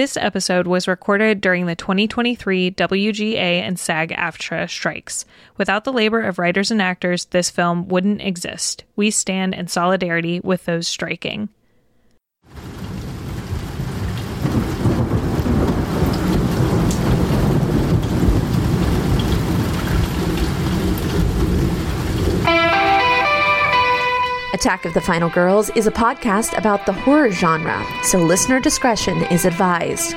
This episode was recorded during the 2023 WGA and SAG AFTRA strikes. Without the labor of writers and actors, this film wouldn't exist. We stand in solidarity with those striking. Attack of the Final Girls is a podcast about the horror genre, so listener discretion is advised.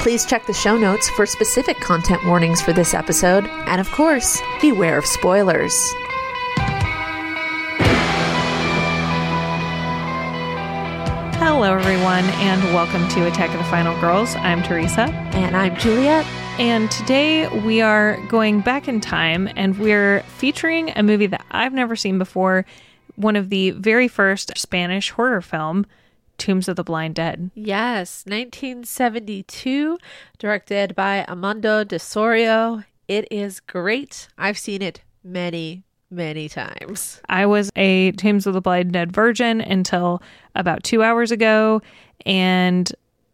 Please check the show notes for specific content warnings for this episode, and of course, beware of spoilers. Hello, everyone, and welcome to Attack of the Final Girls. I'm Theresa. And I'm Juliet. And today we are going back in time and we're featuring a movie that I've never seen before one of the very first Spanish horror film, Tombs of the Blind Dead. Yes, 1972, directed by Amando de Ossorio. It is great. I've seen it many, many times. I was a Tombs of the Blind Dead virgin until about two hours ago, and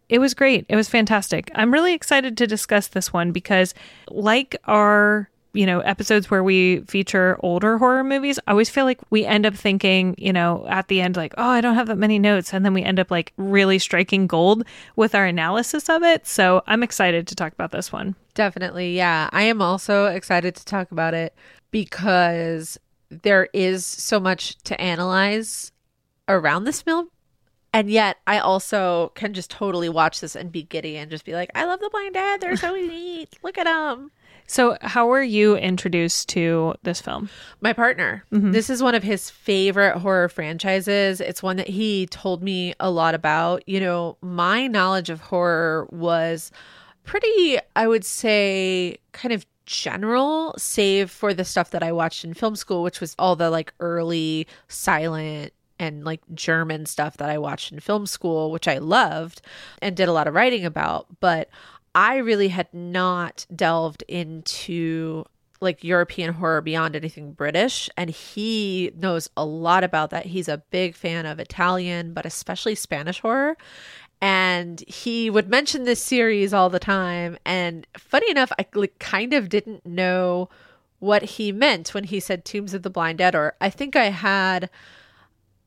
it was great. It was fantastic. I'm really excited to discuss this one because, like our you know, episodes where we feature older horror movies, I always feel like we end up thinking, you know, at the end, like, oh, I don't have that many notes. And then we end up like really striking gold with our analysis of it. So I'm excited to talk about this one. Definitely. Yeah. I am also excited to talk about it because there is so much to analyze around this film. And yet, I also can just totally watch this and be giddy and just be like, I love the blind dad. They're so neat. Look at them. So, how were you introduced to this film? My partner. Mm-hmm. This is one of his favorite horror franchises. It's one that he told me a lot about. You know, my knowledge of horror was pretty, I would say, kind of general, save for the stuff that I watched in film school, which was all the like early silent and like German stuff that I watched in film school, which I loved and did a lot of writing about. But I really had not delved into like European horror beyond anything British. And he knows a lot about that. He's a big fan of Italian, but especially Spanish horror. And he would mention this series all the time. And funny enough, I like, kind of didn't know what he meant when he said Tombs of the Blind Dead, or I think I had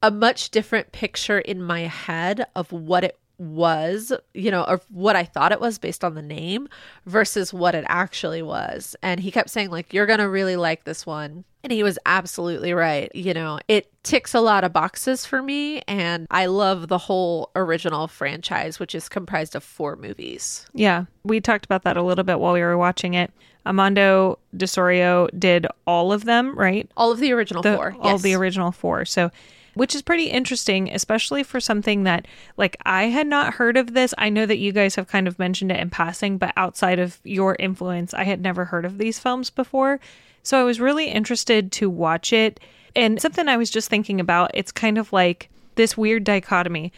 a much different picture in my head of what it was, you know, or what I thought it was based on the name versus what it actually was. And he kept saying, like, you're going to really like this one. And he was absolutely right. You know, it ticks a lot of boxes for me. And I love the whole original franchise, which is comprised of four movies. Yeah. We talked about that a little bit while we were watching it. Amando de Ossorio did all of them, right? All of the original the, four. All yes. the original four. So which is pretty interesting, especially for something that, like, I had not heard of this. I know that you guys have kind of mentioned it in passing, but outside of your influence, I had never heard of these films before. So I was really interested to watch it. And something I was just thinking about, it's kind of like this weird dichotomy.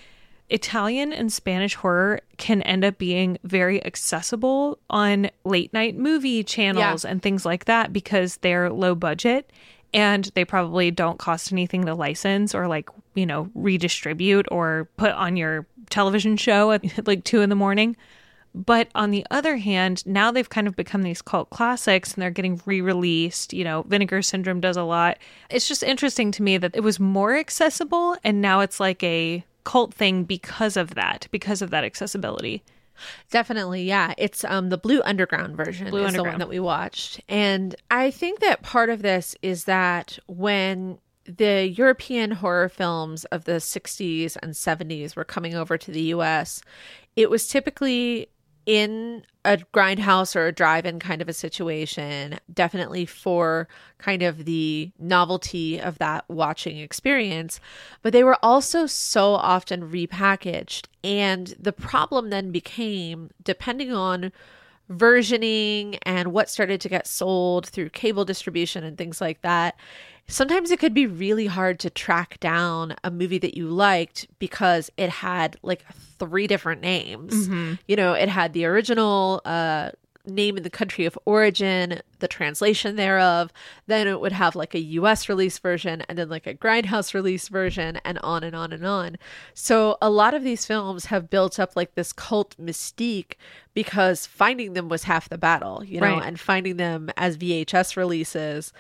Italian and Spanish horror can end up being very accessible on late night movie channels yeah. and things like that because they're low budget and they probably don't cost anything to license or like you know redistribute or put on your television show at like two in the morning. But on the other hand now they've kind of become these cult classics and they're getting re-released. You know vinegar syndrome does a lot. It's just interesting to me that it was more accessible and now it's like a cult thing because of that because of that accessibility Definitely, yeah. It's um the Blue Underground version Blue is Underground. the one that we watched. And I think that part of this is that when the European horror films of the 60s and 70s were coming over to the US, it was typically in a grindhouse or a drive-in kind of a situation definitely for kind of the novelty of that watching experience. But they were also so often repackaged. And the problem then became depending on versioning and what started to get sold through cable distribution and things like that sometimes it could be really hard to track down a movie that you liked because it had like three different names. Mm-hmm. You know, it had the original uh name in the country of origin, the translation thereof. Then it would have like a US release version and then like a grindhouse release version and on and on and on. So a lot of these films have built up like this cult mystique because finding them was half the battle, you know, Right. and finding them as VHS releases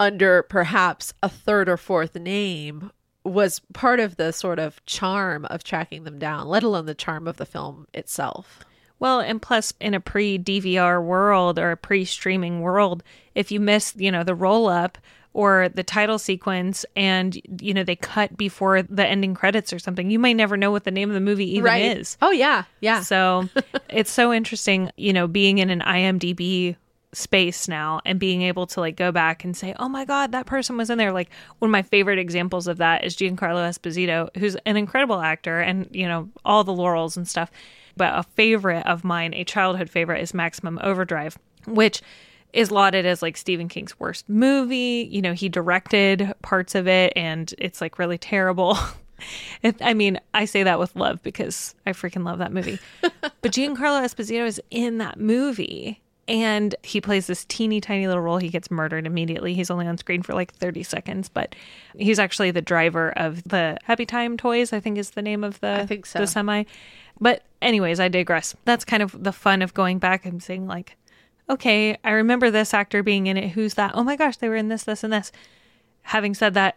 under perhaps a third or fourth name was part of the sort of charm of tracking them down, let alone the charm of the film itself. Well, and plus in a pre DVR world or a pre streaming world, if you miss, you know, the roll up or the title sequence and, you know, they cut before the ending credits or something, you may never know what the name of the movie even is. Oh yeah, yeah. So it's so interesting, you know, being in an IMDb space now and being able to like go back and say, oh my God, that person was in there. Like one of my favorite examples of that is Giancarlo Esposito, who's an incredible actor and, you know, all the laurels and stuff. But a favorite of mine, a childhood favorite, is Maximum Overdrive, which is lauded as like Stephen King's worst movie. You know, he directed parts of it and it's like really terrible. I mean, I say that with love because I freaking love that movie. but Giancarlo Esposito is in that movie and he plays this teeny tiny little role. He gets murdered immediately. He's only on screen for like 30 seconds, but he's actually the driver of the Happy Time Toys, I think is the name of the, I think so. the semi. But, anyways, I digress. That's kind of the fun of going back and saying, like, okay, I remember this actor being in it. Who's that? Oh my gosh, they were in this, this, and this. Having said that,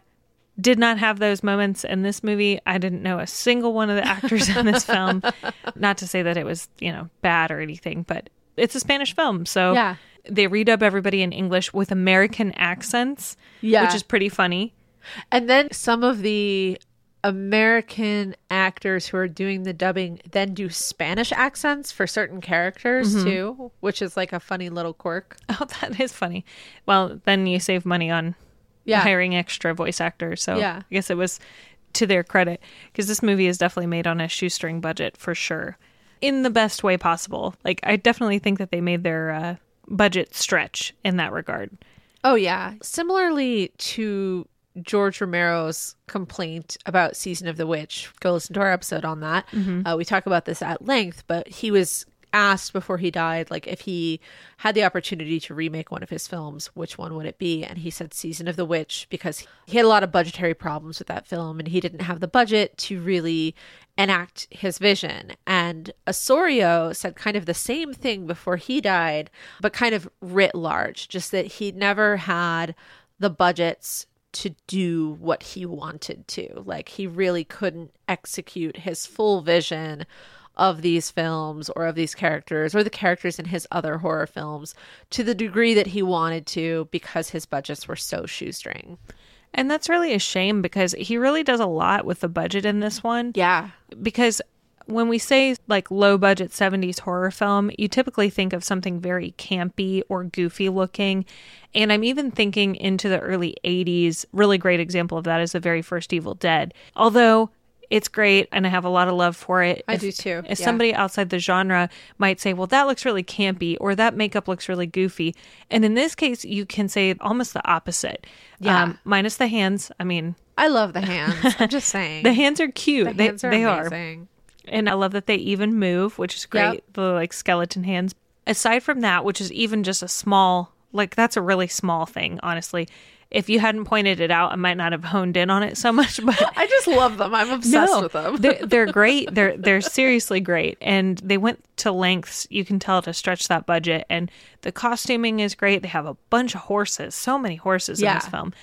did not have those moments in this movie. I didn't know a single one of the actors in this film. Not to say that it was, you know, bad or anything, but it's a Spanish film. So Yeah. they redub everybody in English with American accents, Yeah. which is pretty funny. And then some of the American actors who are doing the dubbing then do Spanish accents for certain characters Mm-hmm. too, which is like a funny little quirk. Oh, that is funny. Well, then you save money on Yeah. hiring extra voice actors. So Yeah. I guess it was to their credit because this movie is definitely made on a shoestring budget for sure, in the best way possible. Like I definitely think that they made their uh, budget stretch in that regard. Oh yeah. Similarly to George Romero's complaint about Season of the Witch, go listen to our episode on that. Uh, we talk about this at length, but he was asked before he died, like if he had the opportunity to remake one of his films, which one would it be? And he said Season of the Witch because he had a lot of budgetary problems with that film and he didn't have the budget to really enact his vision. And Ossorio said kind of the same thing before he died, but kind of writ large, just that he never had the budgets to do what he wanted to. Like he really couldn't execute his full vision of these films or of these characters or the characters in his other horror films to the degree that he wanted to because his budgets were so shoestring. And that's really a shame because he really does a lot with the budget in this one. Yeah. because when we say like low budget 70s horror film, you typically think of something very campy or goofy looking. And I'm even thinking into the early 80s. Really great example of that is the very first Evil Dead. Although it's great and I have a lot of love for it. I If- do too, If yeah. somebody outside the genre might say, well, that looks really campy or that makeup looks really goofy. And in this case, you can say almost the opposite. Um, Yeah. minus the hands. I mean, I love the hands. I'm just saying. the hands are cute. The they hands are they are. And I love that they even move, which is great. Yep. The like skeleton hands. Aside from that, which is even just a small, like that's a really small thing, honestly. If you hadn't pointed it out, I might not have honed in on it so much. But I just love them. I'm obsessed with them. they're, they're great. They're they're seriously great, and they went to lengths you can tell to stretch that budget. And the costuming is great. They have a bunch of horses, so many horses in this film,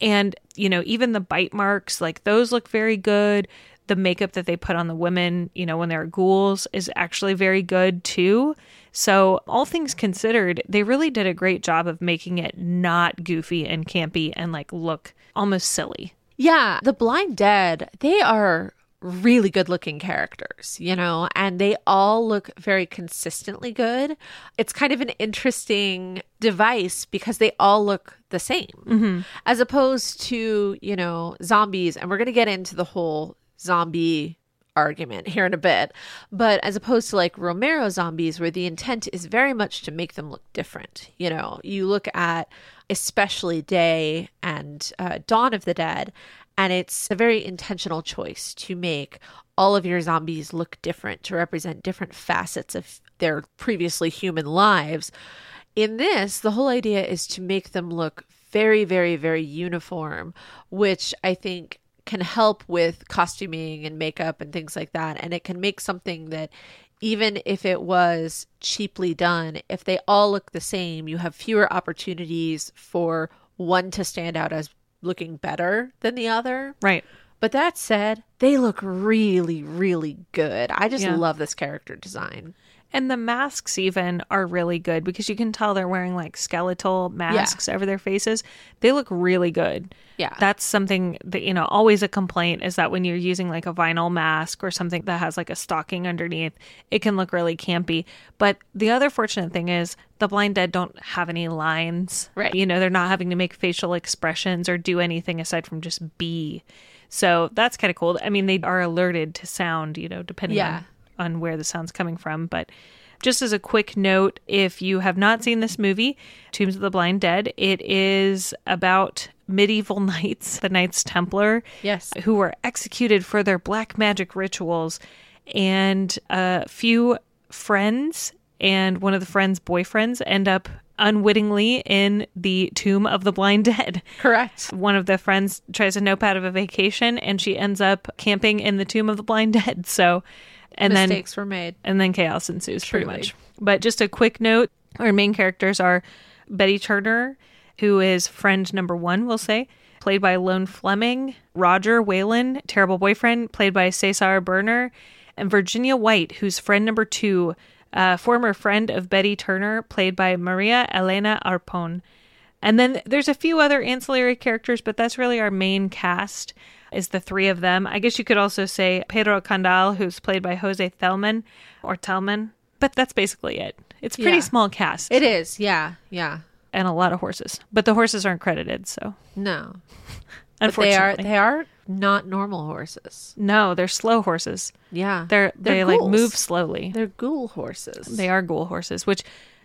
and you know even the bite marks, like those look very good. The makeup that they put on the women, you know, when they're ghouls, is actually very good too. So, all things considered, they really did a great job of making it not goofy and campy and like look almost silly. Yeah, the Blind Dead, they are really good looking characters, you know, and they all look very consistently good. It's kind of an interesting device because they all look the same, mm-hmm. as opposed to, you know, zombies. And we're going to get into the whole zombie argument here in a bit. But as opposed to like Romero zombies, where the intent is very much to make them look different. You know, you look at especially Day and uh, Dawn of the Dead, and it's a very intentional choice to make all of your zombies look different to represent different facets of their previously human lives. In this, the whole idea is to make them look very, very, very uniform, which I think can help with costuming and makeup and things like that. And it can make something that, even if it was cheaply done, if they all look the same, you have fewer opportunities for one to stand out as looking better than the other. Right. But that said, they look really, really good. I just Yeah. love this character design. And the masks even are really good because you can tell they're wearing like skeletal masks over their faces. They look really good. Yeah. That's something that, you know, always a complaint is that when you're using like a vinyl mask or something that has like a stocking underneath, it can look really campy. But the other fortunate thing is the blind dead don't have any lines. Right. You know, they're not having to make facial expressions or do anything aside from just be. So that's kind of cool. I mean, they are alerted to sound, you know, depending Yeah. on on where the sound's coming from. But just as a quick note, if you have not seen this movie, Tombs of the Blind Dead, it is about medieval knights, the Knights Templar, Yes. who were executed for their black magic rituals, and a few friends and one of the friends' boyfriends end up unwittingly in the tomb of the blind dead. Correct. One of the friends tries to nope out of a vacation and she ends up camping in the tomb of the blind dead. So and then Mistakes were made. and then chaos ensues pretty much. But just a quick note our main characters are Betty Turner, who is friend number one, we'll say, played by Lone Fleming, Roger Whalen, terrible boyfriend, played by Cesar Burner, and Virginia White, who's friend number two, a former friend of Betty Turner, played by Maria Elena Arpon. And then there's a few other ancillary characters, but that's really our main cast is the three of them. I guess you could also say Pedro Candal, who's played by Jose Thelman or Tellman, but that's basically it. It's a pretty Yeah. small cast It is. Yeah. Yeah. and a lot of horses, but the horses aren't credited, so No. But they unfortunately, are they are not normal horses. no, they're slow horses. Yeah. They're, They're they like move slowly. They're ghoul horses. They are ghoul horses, which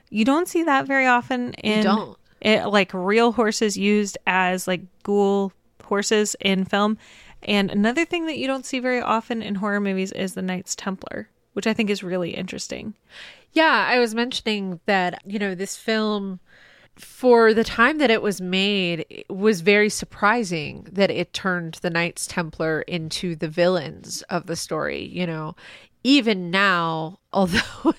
you don't see that very often in don't. it, like real horses used as like ghoul horses in film. And another thing that you don't see very often in horror movies is the Knights Templar, which I think is really interesting. Yeah, I was mentioning that, you know, this film for the time that it was made it was very surprising that it turned the Knights Templar into the villains of the story, you know. Even now, although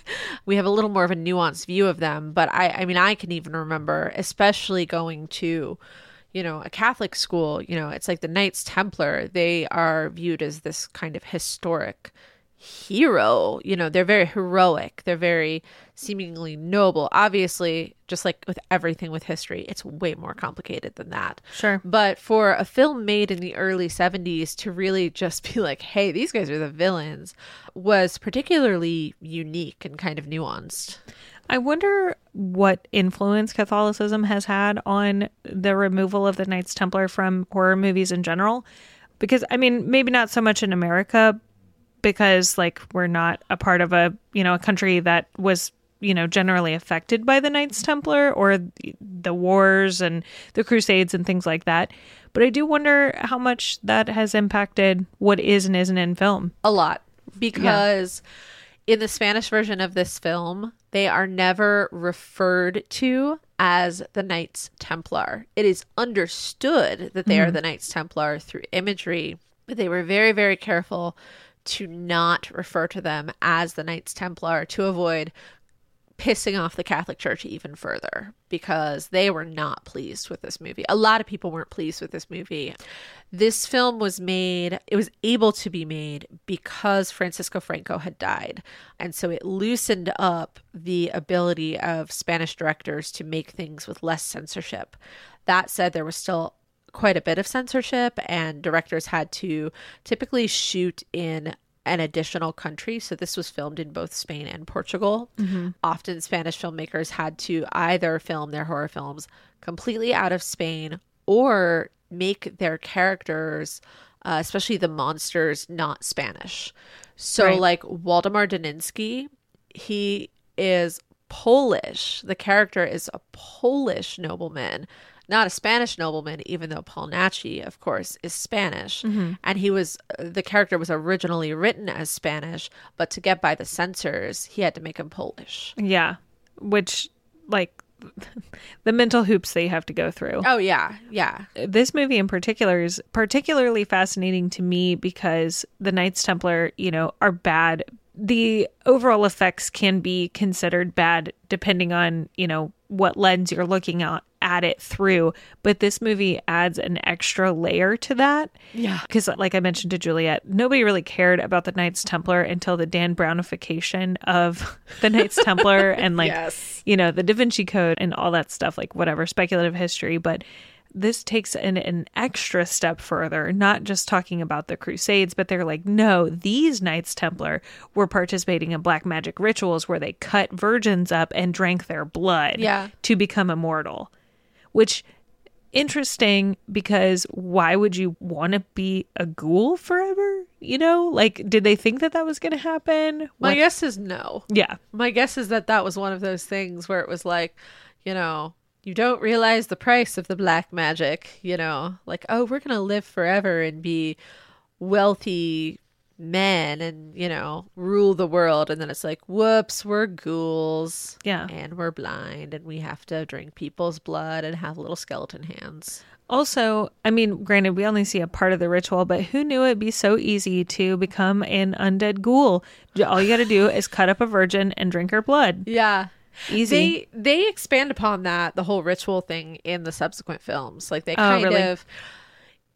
we have a little more of a nuanced view of them, but I I mean I can even remember especially going to you know, a Catholic school, you know, it's like the Knights Templar, they are viewed as this kind of historic hero. You know, they're very heroic, they're very seemingly noble. Obviously, just like with everything with history, it's way more complicated than that. Sure. But for a film made in the early 70s to really just be like, hey, these guys are the villains was particularly unique and kind of nuanced. I wonder what influence Catholicism has had on the removal of the Knights Templar from horror movies in general. Because, I mean, maybe not so much in America, because, like, we're not a part of a, you know, a country that was, you know, generally affected by the Knights Templar or the wars and the Crusades and things like that. But I do wonder how much that has impacted what is and isn't in film. A lot. Because in the Spanish version of this film, they are never referred to as the Knights Templar. It is understood that they are mm-hmm. the Knights Templar through imagery, but they were very, very careful to not refer to them as the Knights Templar to avoid pissing off the Catholic Church even further because they were not pleased with this movie. A lot of people weren't pleased with this movie. This film was made, it was able to be made because Francisco Franco had died. And so it loosened up the ability of Spanish directors to make things with less censorship. That said, there was still quite a bit of censorship, and directors had to typically shoot in an additional country. So this was filmed in both Spain and Portugal. Often Spanish filmmakers had to either film their horror films completely out of Spain or make their characters, uh, especially the monsters, not Spanish. So, Right. like Waldemar Daninsky, he is Polish. The character is a Polish nobleman, not a Spanish nobleman, even though Paul Naschy, of course, is Spanish. Mm-hmm. And he was, uh, the character was originally written as Spanish, but to get by the censors, he had to make him Polish. Yeah. Which, like, the mental hoops they have to go through. Oh, yeah. Yeah. This movie in particular is particularly fascinating to me because the Knights Templar, you know, are bad. The overall effects can be considered bad depending on, you know, what lens you're looking at, at it through. But this movie adds an extra layer to that. Yeah. Because, like I mentioned to Juliet, nobody really cared about the Knights Templar until the Dan Brownification of the Knights Templar and, like, Yes. you know, the Da Vinci Code and all that stuff, like whatever, speculative history. But this takes an, an extra step further, not just talking about the Crusades, but they're like, no, these Knights Templar were participating in black magic rituals where they cut virgins up and drank their blood Yeah. to become immortal. Which interesting because why would you want to be a ghoul forever? You know, like did they think that that was going to happen? My guess is no. yeah. My guess is that that was one of those things where it was like, you know, you don't realize the price of the black magic, you know, like, oh, we're going to live forever and be wealthy men and, you know, rule the world. And then it's like, whoops, we're ghouls. Yeah. And we're blind and we have to drink people's blood and have little skeleton hands. Also, I mean, granted, we only see a part of the ritual, but who knew it'd be so easy to become an undead ghoul? All you got to do is cut up a virgin and drink her blood. Yeah. Easy. They they expand upon that the whole ritual thing in the subsequent films. Like they Oh, kind really? of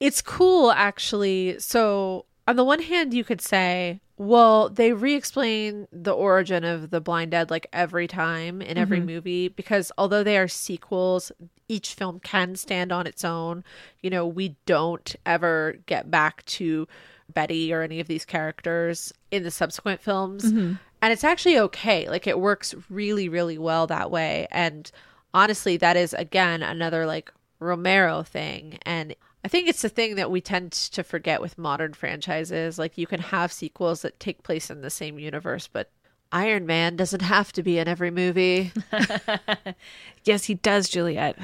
It's cool actually. So on the one hand you could say, well, they re-explain the origin of the blind dead like every time in every Mm-hmm. movie because although they are sequels, each film can stand on its own. You know, we don't ever get back to Betty or any of these characters in the subsequent films. Mm-hmm. And it's actually okay. Like it works really, really well that way. And honestly, that is again another like Romero thing. And I think it's the thing that we tend to forget with modern franchises. Like you can have sequels that take place in the same universe, but Iron Man doesn't have to be in every movie. yes, he does, Juliet.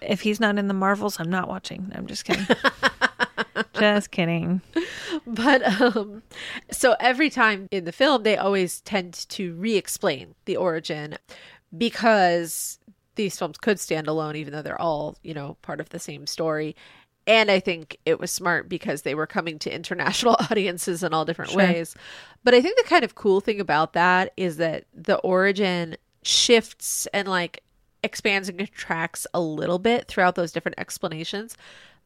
If he's not in the Marvels, I'm not watching. I'm just kidding. just kidding. But um so every time in the film they always tend to re-explain the origin because these films could stand alone even though they're all, you know, part of the same story. And I think it was smart because they were coming to international audiences in all different Sure. ways. But I think the kind of cool thing about that is that the origin shifts and like expands and contracts a little bit throughout those different explanations.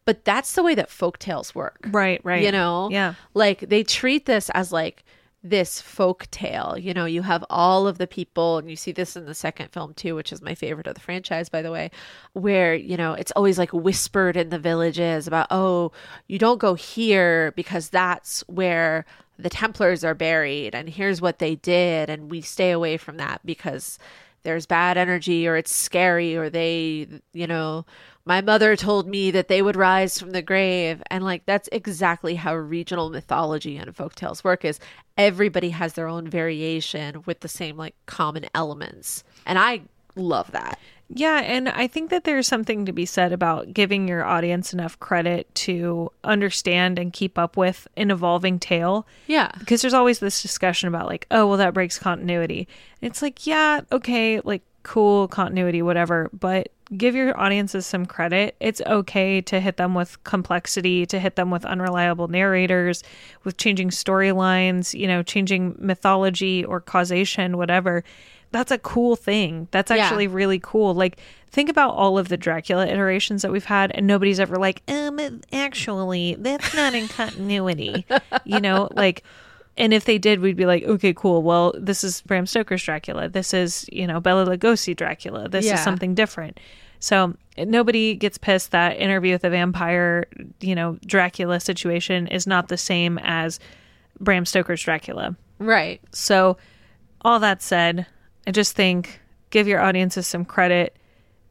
But that's the way that folk tales work Right, right. you know Yeah. like they treat this as like this folk tale you know you have all of the people and you see this in the second film too which is my favorite of the franchise by the way where you know it's always like whispered in the villages about oh you don't go here because that's where the templars are buried and here's what they did and we stay away from that because there's bad energy or it's scary or they you know my mother told me that they would rise from the grave. And like that's exactly how regional mythology and folktales work is everybody has their own variation with the same like common elements. And i love that Yeah, and I think that there's something to be said about giving your audience enough credit to understand and keep up with an evolving tale. yeah Because there's always this discussion about, like, oh, well, that breaks continuity. And it's like, yeah, okay, like, cool, continuity, whatever. But give your audiences some credit. It's okay to hit them with complexity, to hit them with unreliable narrators, with changing storylines, you know, changing mythology or causation, whatever. That's a cool thing. That's Yeah. actually really cool. Like, think about all of the Dracula iterations that we've had, and nobody's ever like, um, actually, that's not in continuity. you know, like, and if they did, we'd be like, okay, cool. Well, this is Bram Stoker's Dracula. This is, you know, Bela Lugosi Dracula. This Yeah. is something different. So nobody gets pissed that interview with a vampire, you know, Dracula situation is not the same as Bram Stoker's Dracula. right So, all that said, I just think give your audiences some credit.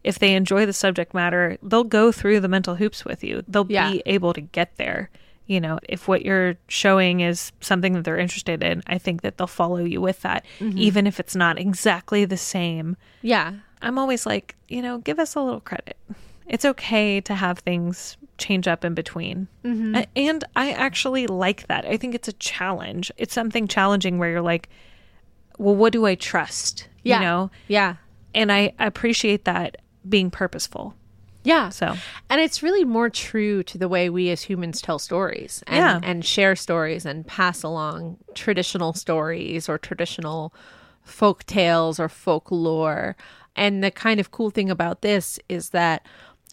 If they enjoy the subject matter, they'll go through the mental hoops with you. They'll Yeah. be able to get there. You know, if what you're showing is something that they're interested in, I think that they'll follow you with that, even if it's not exactly the same. yeah I'm always like, you know, give us a little credit. It's okay to have things change up in between. Mm-hmm. And I actually like that. I think it's a challenge. It's something challenging where you're like, well, what do I trust? Yeah. You know? Yeah. And I appreciate that being purposeful. Yeah. So, And it's really more true to the way we as humans tell stories and, Yeah. and share stories and pass along traditional stories or traditional folk tales or folklore. And the kind of cool thing about this is that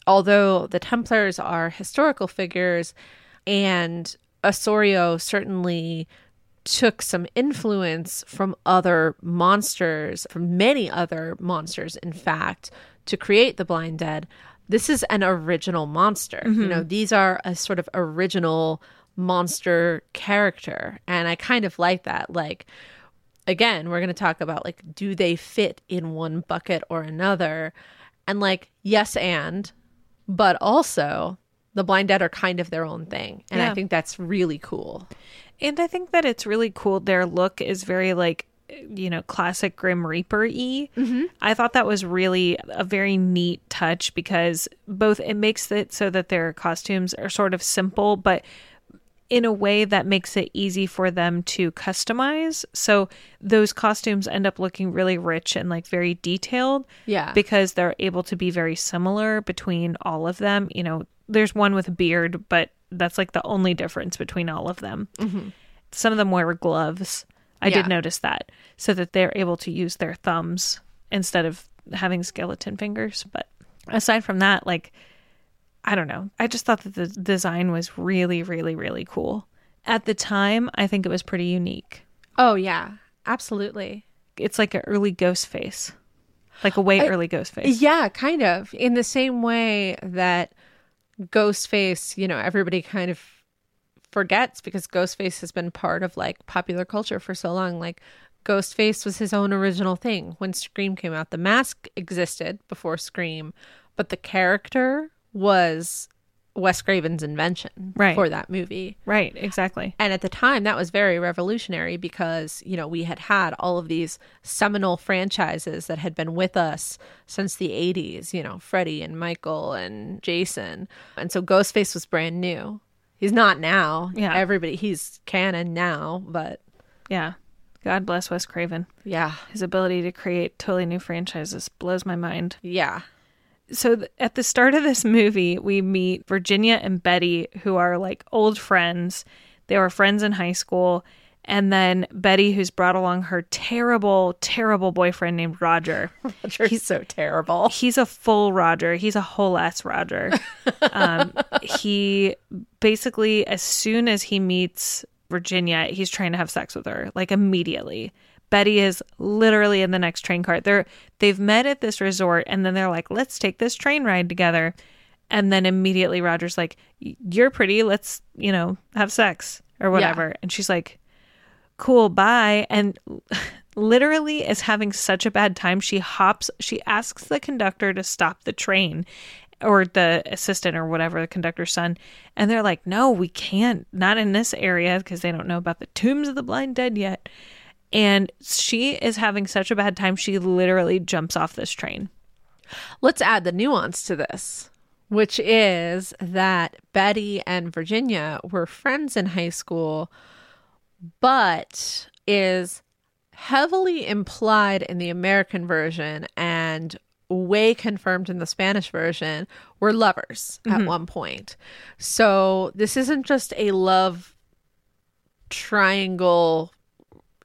although the Templars are historical figures and Ossorio certainly took some influence from other monsters, from many other monsters, in fact, to create the Blind Dead. This is an original monster. You mm-hmm. know, these are a sort of original monster character. And I kind of like that. Like, again, we're going to talk about like, do they fit in one bucket or another? And like, yes, and, but also the Blind Dead are kind of their own thing. And Yeah. I think that's really cool. And I think that it's really cool. Their look is very like, you know, classic Grim Reaper y. Mm-hmm. I thought that was really a very neat touch because both it makes it so that their costumes are sort of simple, but in a way that makes it easy for them to customize. So those costumes end up looking really rich and like very detailed. Yeah. Because they're able to be very similar between all of them. You know, there's one with a beard, but that's like the only difference between all of them. Mm-hmm. Some of them wear gloves. I Yeah. did notice that. So that they're able to use their thumbs instead of having skeleton fingers. But aside from that, like, I don't know. I just thought that the design was really, really, really cool. At the time, I think it was pretty unique. Oh, yeah. Absolutely. It's like an early ghost face, like a way early ghost face. Yeah, kind of. In the same way that Ghostface, you know, everybody kind of forgets because Ghostface has been part of like popular culture for so long. Like Ghostface was his own original thing when Scream came out. The mask existed before Scream, but the character was Wes Craven's invention Right. for that movie. Right, exactly. And at the time, that was very revolutionary because, you know, we had had all of these seminal franchises that had been with us since the 80s, you know, Freddy and Michael and Jason. And so Ghostface was brand new. He's not now. Yeah. Everybody, he's canon now, but Yeah. God bless Wes Craven. yeah. His ability to create totally new franchises blows my mind. Yeah. So th- at the start of this movie, we meet Virginia and Betty, who are like old friends. They were friends in high school. And then Betty, who's brought along her terrible, terrible boyfriend named Roger. Roger. He's so terrible. He's a full Roger. He's a whole ass Roger. um, he basically, as soon as he meets Virginia, he's trying to have sex with her, like immediately. Betty is literally in the next train car. They're they've met at this resort, and then they're like, "Let's take this train ride together." And then immediately Roger's like, "You're pretty. Let's you know have sex or whatever." And she's like, cool bye and literally is having such a bad time she hops she asks the conductor to stop the train or the assistant or whatever the conductor's son and they're like no we can't not in this area because they don't know about the tombs of the blind dead yet and she is having such a bad time she literally jumps off this train Let's add the nuance to this, which is that Betty and Virginia were friends in high school, but is heavily implied in the American version and way confirmed in the Spanish version were lovers at mm-hmm. one point. So this isn't just a love triangle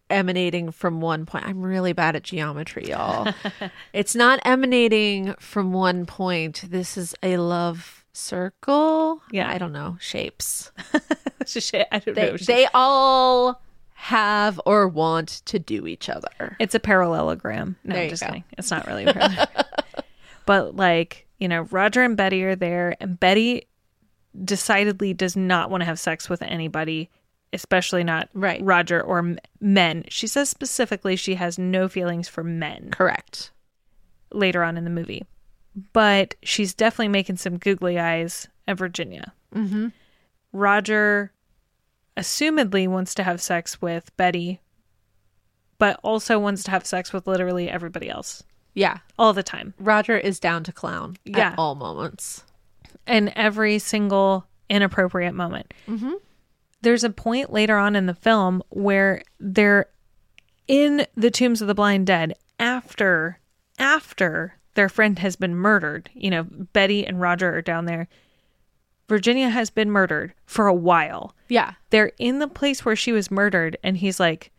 emanating from one point. I'm really bad at geometry, y'all. it's not emanating from one point. This is a love circle. Yeah. I don't know. Shapes. Shit, I don't They, know. they all have or want to do each other. It's a parallelogram. No, I'm just go. kidding. It's not really a parallelogram. but like, you know, Roger and Betty are there, and Betty decidedly does not want to have sex with anybody, especially not Right. Roger or m- men. She says specifically she has no feelings for men Correct. later on in the movie. But she's definitely making some googly eyes at Virginia. Mm-hmm. Roger assumedly wants to have sex with Betty, but also wants to have sex with literally everybody else. Yeah. all the time. Roger is down to clown Yeah. at all moments. in every single inappropriate moment. There's a point later on in the film where they're in the tombs of the blind dead after after their friend has been murdered. You know, Betty and Roger are down there. Virginia has been murdered for a while. Yeah. They're in the place where she was murdered and he's like,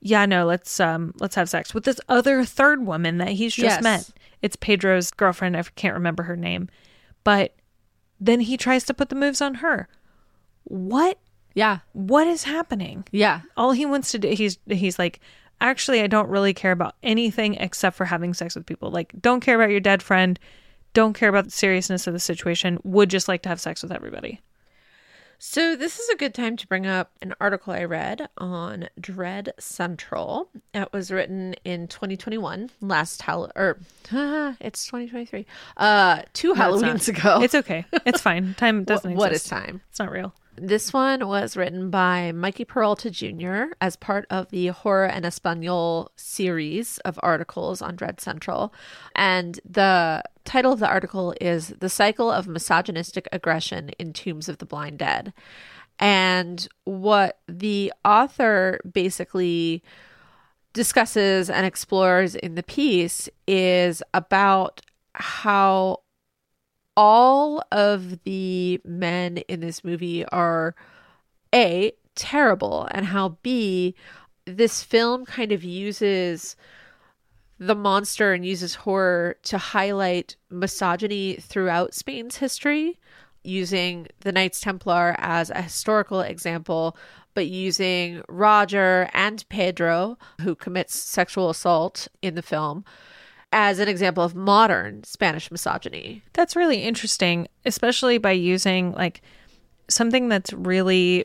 "Yeah, no, let's um let's have sex with this other third woman that he's just Yes. met. It's Pedro's girlfriend. I can't remember her name." But then he tries to put the moves on her. What Yeah. what is happening? Yeah. All he wants to do he's he's like actually I don't really care about anything except for having sex with people. Like don't care about your dead friend, don't care about the seriousness of the situation, would just like to have sex with everybody. So, this is a good time to bring up an article I read on Dread Central. It was written in 2021, last Hall or it's 2023. Uh, two No, Halloweens ago. It's okay. It's fine. Time doesn't What- what is time? It's not real. This one was written by Mikey Peralta Jr. as part of the Horror en Espanol series of articles on Dread Central. And the title of the article is The Cycle of Misogynistic Aggression in Tombs of the Blind Dead. And what the author basically discusses and explores in the piece is about how all of the men in this movie are a terrible and how b this film kind of uses the monster and uses horror to highlight misogyny throughout Spain's history using the Knights Templar as a historical example but using Roger and Pedro who commits sexual assault in the film as an example of modern Spanish misogyny. That's really interesting, especially by using like something that's really,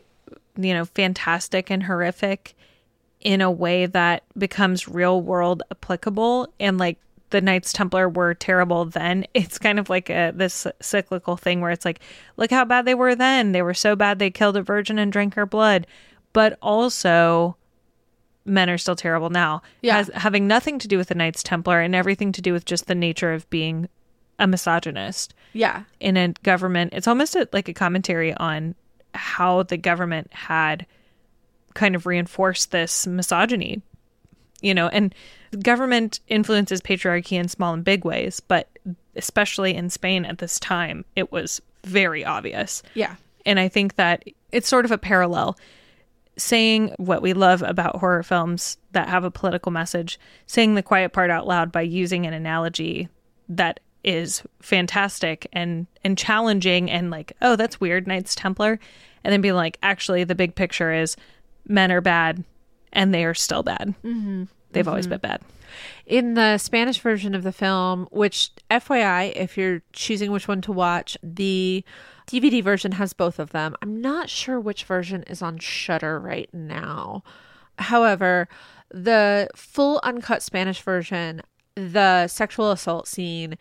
you know, fantastic and horrific in a way that becomes real world applicable and like the Knights Templar were terrible then. It's kind of like a this cyclical thing where it's like, look how bad they were then. They were so bad they killed a virgin and drank her blood. But also men are still terrible now. Yeah. Has having nothing to do with the Knights Templar and everything to do with just the nature of being a misogynist Yeah. in a government. It's almost a, like a commentary on how the government had kind of reinforced this misogyny, you know, and government influences patriarchy in small and big ways, but especially in Spain at this time, it was very obvious. Yeah. And I think that it's sort of a parallel. Saying what we love about horror films that have a political message, saying the quiet part out loud by using an analogy that is fantastic and and challenging and like, oh, that's weird, Knights Templar, and then being like, actually, the big picture is men are bad and they are still bad. Mm-hmm. They've always been bad. In the Spanish version of the film, which FYI, if you're choosing which one to watch, the DVD version has both of them. I'm not sure which version is on Shudder right now. However, the full uncut Spanish version, the sexual assault scene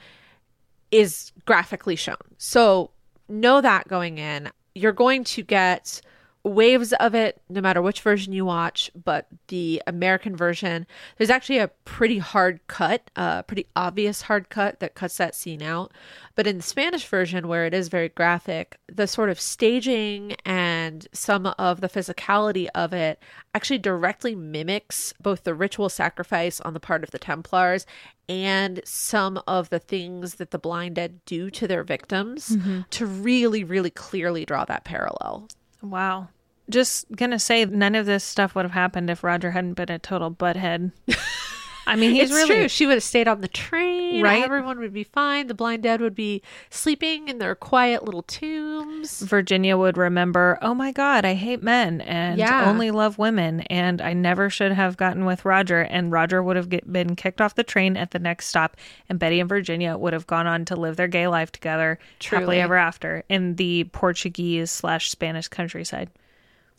is graphically shown. So know that going in. You're going to get waves of it no matter which version you watch, but the American version, there's actually a pretty hard cut, a pretty obvious hard cut that cuts that scene out. But in the Spanish version, where it is very graphic, the sort of staging and some of the physicality of it actually directly mimics both the ritual sacrifice on the part of the Templars and some of the things that the blind dead do to their victims mm-hmm. to really, really clearly draw that parallel. Wow. Just gonna say none of this stuff would have happened if Roger hadn't been a total butthead. I mean, he's it's really true. She would have stayed on the train. Right? Everyone would be fine. The blind dead would be sleeping in their quiet little tombs. Virginia would remember, oh my God, I hate men and Yeah. only love women. And I never should have gotten with Roger. And Roger would have get, been kicked off the train at the next stop. And Betty and Virginia would have gone on to live their gay life together Truly. happily ever after in the Portuguese slash Spanish countryside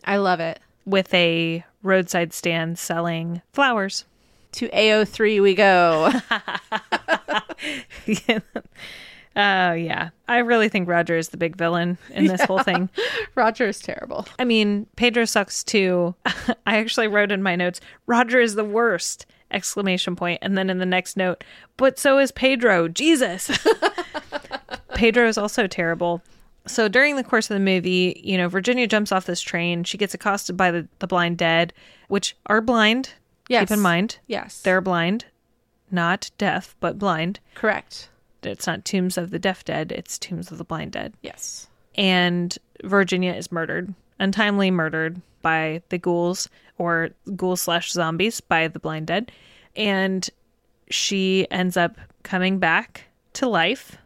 I love it. with a roadside stand selling flowers. To AO3 we go. Oh, yeah. I really think Roger is the big villain in this whole thing. Roger is terrible. I mean, Pedro sucks too. I actually wrote in my notes, Roger is the worst. exclamation point. point and then in the next note but so is pedro jesus pedro is also terrible so during the course of the movie you know virginia jumps off this train she gets accosted by the, the blind dead which are blind Yes. keep in mind Yes. they're blind not deaf but blind correct. it's not tombs of the deaf dead it's tombs of the blind dead Yes. and Virginia is murdered, untimely murdered by the ghouls or ghouls slash zombies by the blind dead, and she ends up coming back to life.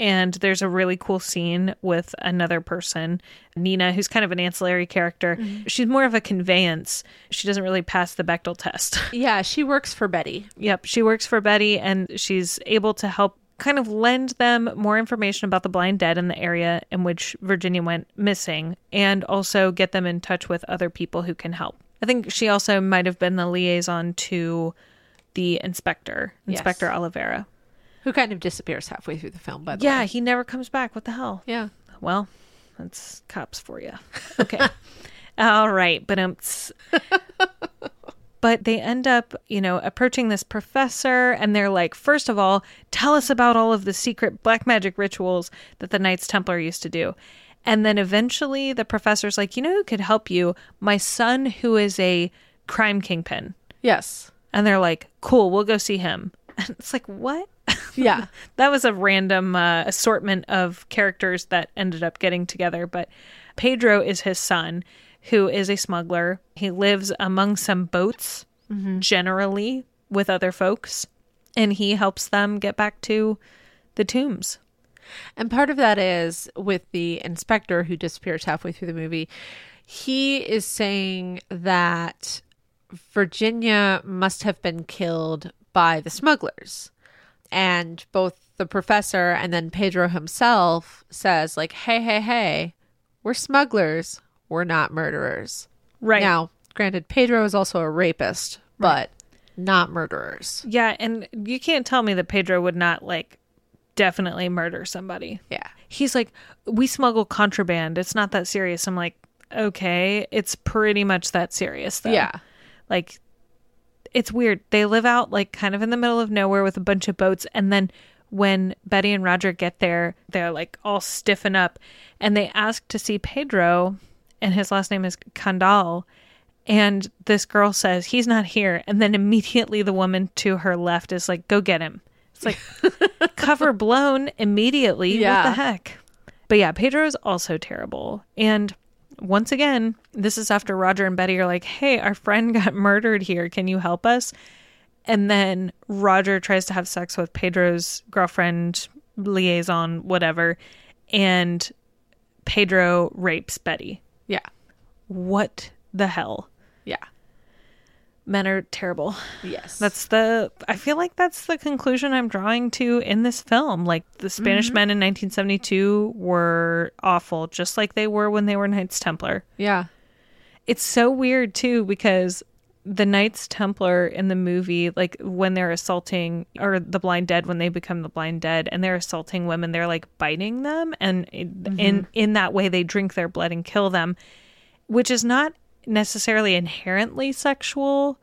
And there's a really cool scene with another person, Nina, who's kind of an ancillary character. Mm-hmm. She's more of a conveyance. She doesn't really pass the Bechdel test. Yeah, she works for Betty. Yep, she works for Betty and she's able to help kind of lend them more information about the blind dead in the area in which Virginia went missing and also get them in touch with other people who can help. I think she also might have been the liaison to the inspector, Yes. Inspector Oliveira. Who kind of disappears halfway through the film, by the way. Yeah, way. he never comes back. What the hell? Yeah. Well, that's cops for you. Okay. All right, but um but they end up, you know, approaching this professor and they're like, first of all, tell us about all of the secret black magic rituals that the Knights Templar used to do. And then eventually the professor's like, you know who could help you? My son who is a crime kingpin. Yes. And they're like, cool, we'll go see him. It's like, what? Yeah. that was a random uh, assortment of characters that ended up getting together. But Pedro is his son, who is a smuggler. He lives among some boats, generally with other folks, and he helps them get back to the tombs. And part of that is with the inspector who disappears halfway through the movie. He is saying that Virginia must have been killed by the smugglers. And both the professor and then Pedro himself says like, "Hey, hey, hey. We're smugglers. We're not murderers." Right. Now, granted Pedro is also a rapist, but not murderers. Yeah, and you can't tell me that Pedro would not like definitely murder somebody. Yeah. He's like, we smuggle contraband. It's not that serious. I'm like, okay, it's pretty much that serious though. Yeah. Like it's weird. They live out like kind of in the middle of nowhere with a bunch of boats and then when Betty and Roger get there, they're like all stiffen up and they ask to see Pedro and his last name is Kandal and this girl says he's not here and then immediately the woman to her left is like go get him. It's like cover blown immediately. Yeah. What the heck? But yeah, Pedro is also terrible. And once again, this is after Roger and Betty are like, hey, our friend got murdered here. Can you help us? And then Roger tries to have sex with Pedro's girlfriend, liaison, whatever. And Pedro rapes Betty. Yeah. What the hell? Yeah. Men are terrible. Yes. That's the I feel like that's the conclusion I'm drawing to in this film. Like the Spanish mm-hmm. men in 1972 were awful just like they were when they were Knights Templar. yeah. It's so weird too because the Knights Templar in the movie like when they're assaulting or the blind dead when they become the blind dead and they're assaulting women they're like biting them and in mm-hmm. in, in that way they drink their blood and kill them which is not necessarily inherently sexual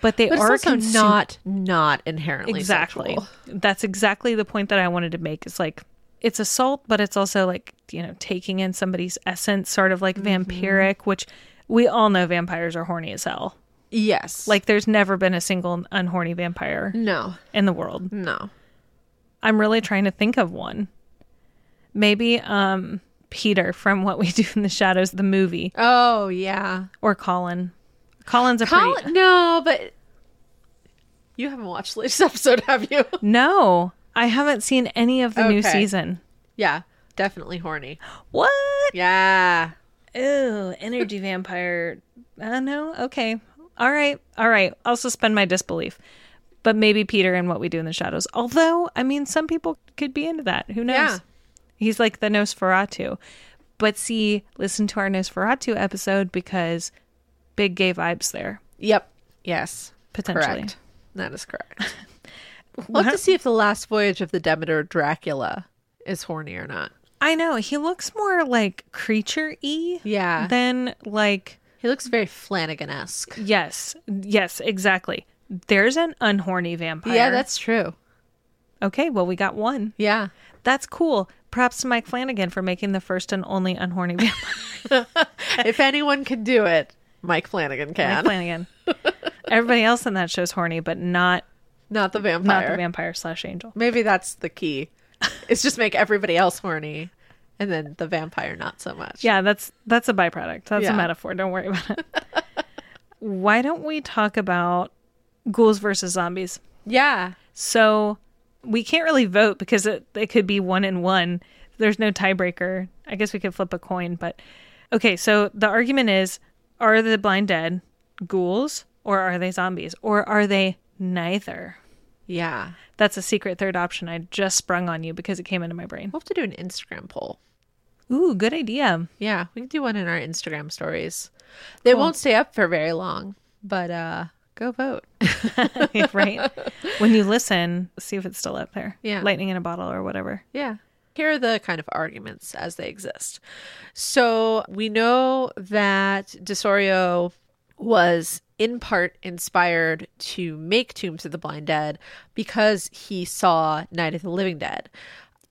but they But are not not inherently exactly sexual. that's exactly the point that i wanted to make it's like it's assault but it's also like you know taking in somebody's essence sort of like Mm-hmm. vampiric which we all know vampires are horny as hell Yes. like there's never been a single unhorny vampire no, in the world no. i'm really trying to think of one maybe um peter from what we do in the shadows the movie Oh yeah. or colin colin's a Colin, pretty no, but you haven't watched the latest episode, have you? no i haven't seen any of the new season yeah, definitely horny. what Yeah. Ew, energy vampire. Uh, no, okay. All right, all right. I'll suspend my disbelief. But maybe Peter and what we do in the shadows. Although, I mean, some people could be into that. Who knows? Yeah. He's like the Nosferatu. But see, listen to our Nosferatu episode because big gay vibes there. Yep. Yes. Potentially. Correct. That is correct. we'll have to see if the last voyage of the Demeter Dracula is horny or not. I know. He looks more like creature y Yeah. than like he looks very Flanagan esque. Yes, yes, exactly. There's an unhorny vampire. Yeah, that's true. okay. Well, we got one. Yeah. That's cool. Props to Mike Flanagan for making the first and only unhorny vampire. if anyone can do it, Mike Flanagan Mike can. Flanagan. Everybody else in that show's horny, but not Not the vampire. not the vampire slash angel. Maybe that's the key. it's just make everybody else horny and then the vampire not so much. Yeah, that's that's a byproduct. That's Yeah. a metaphor. Don't worry about it. Why don't we talk about ghouls versus zombies? Yeah. So we can't really vote because it, it could be one and one. There's no tiebreaker. I guess we could flip a coin, but okay. So the argument is: Are the blind dead ghouls or are they zombies or are they neither? Yeah. That's a secret third option I just sprung on you because it came into my brain. We'll have to do an Instagram poll. Ooh, good idea. Yeah, we can do one in our Instagram stories. They won't stay up for very long, but uh go vote. right? When you listen, see if it's still up there. Yeah. Lightning in a bottle or whatever. Yeah. Here are the kind of arguments as they exist. So we know that de Ossorio was in part inspired to make Tombs of the Blind Dead because he saw Night of the Living Dead.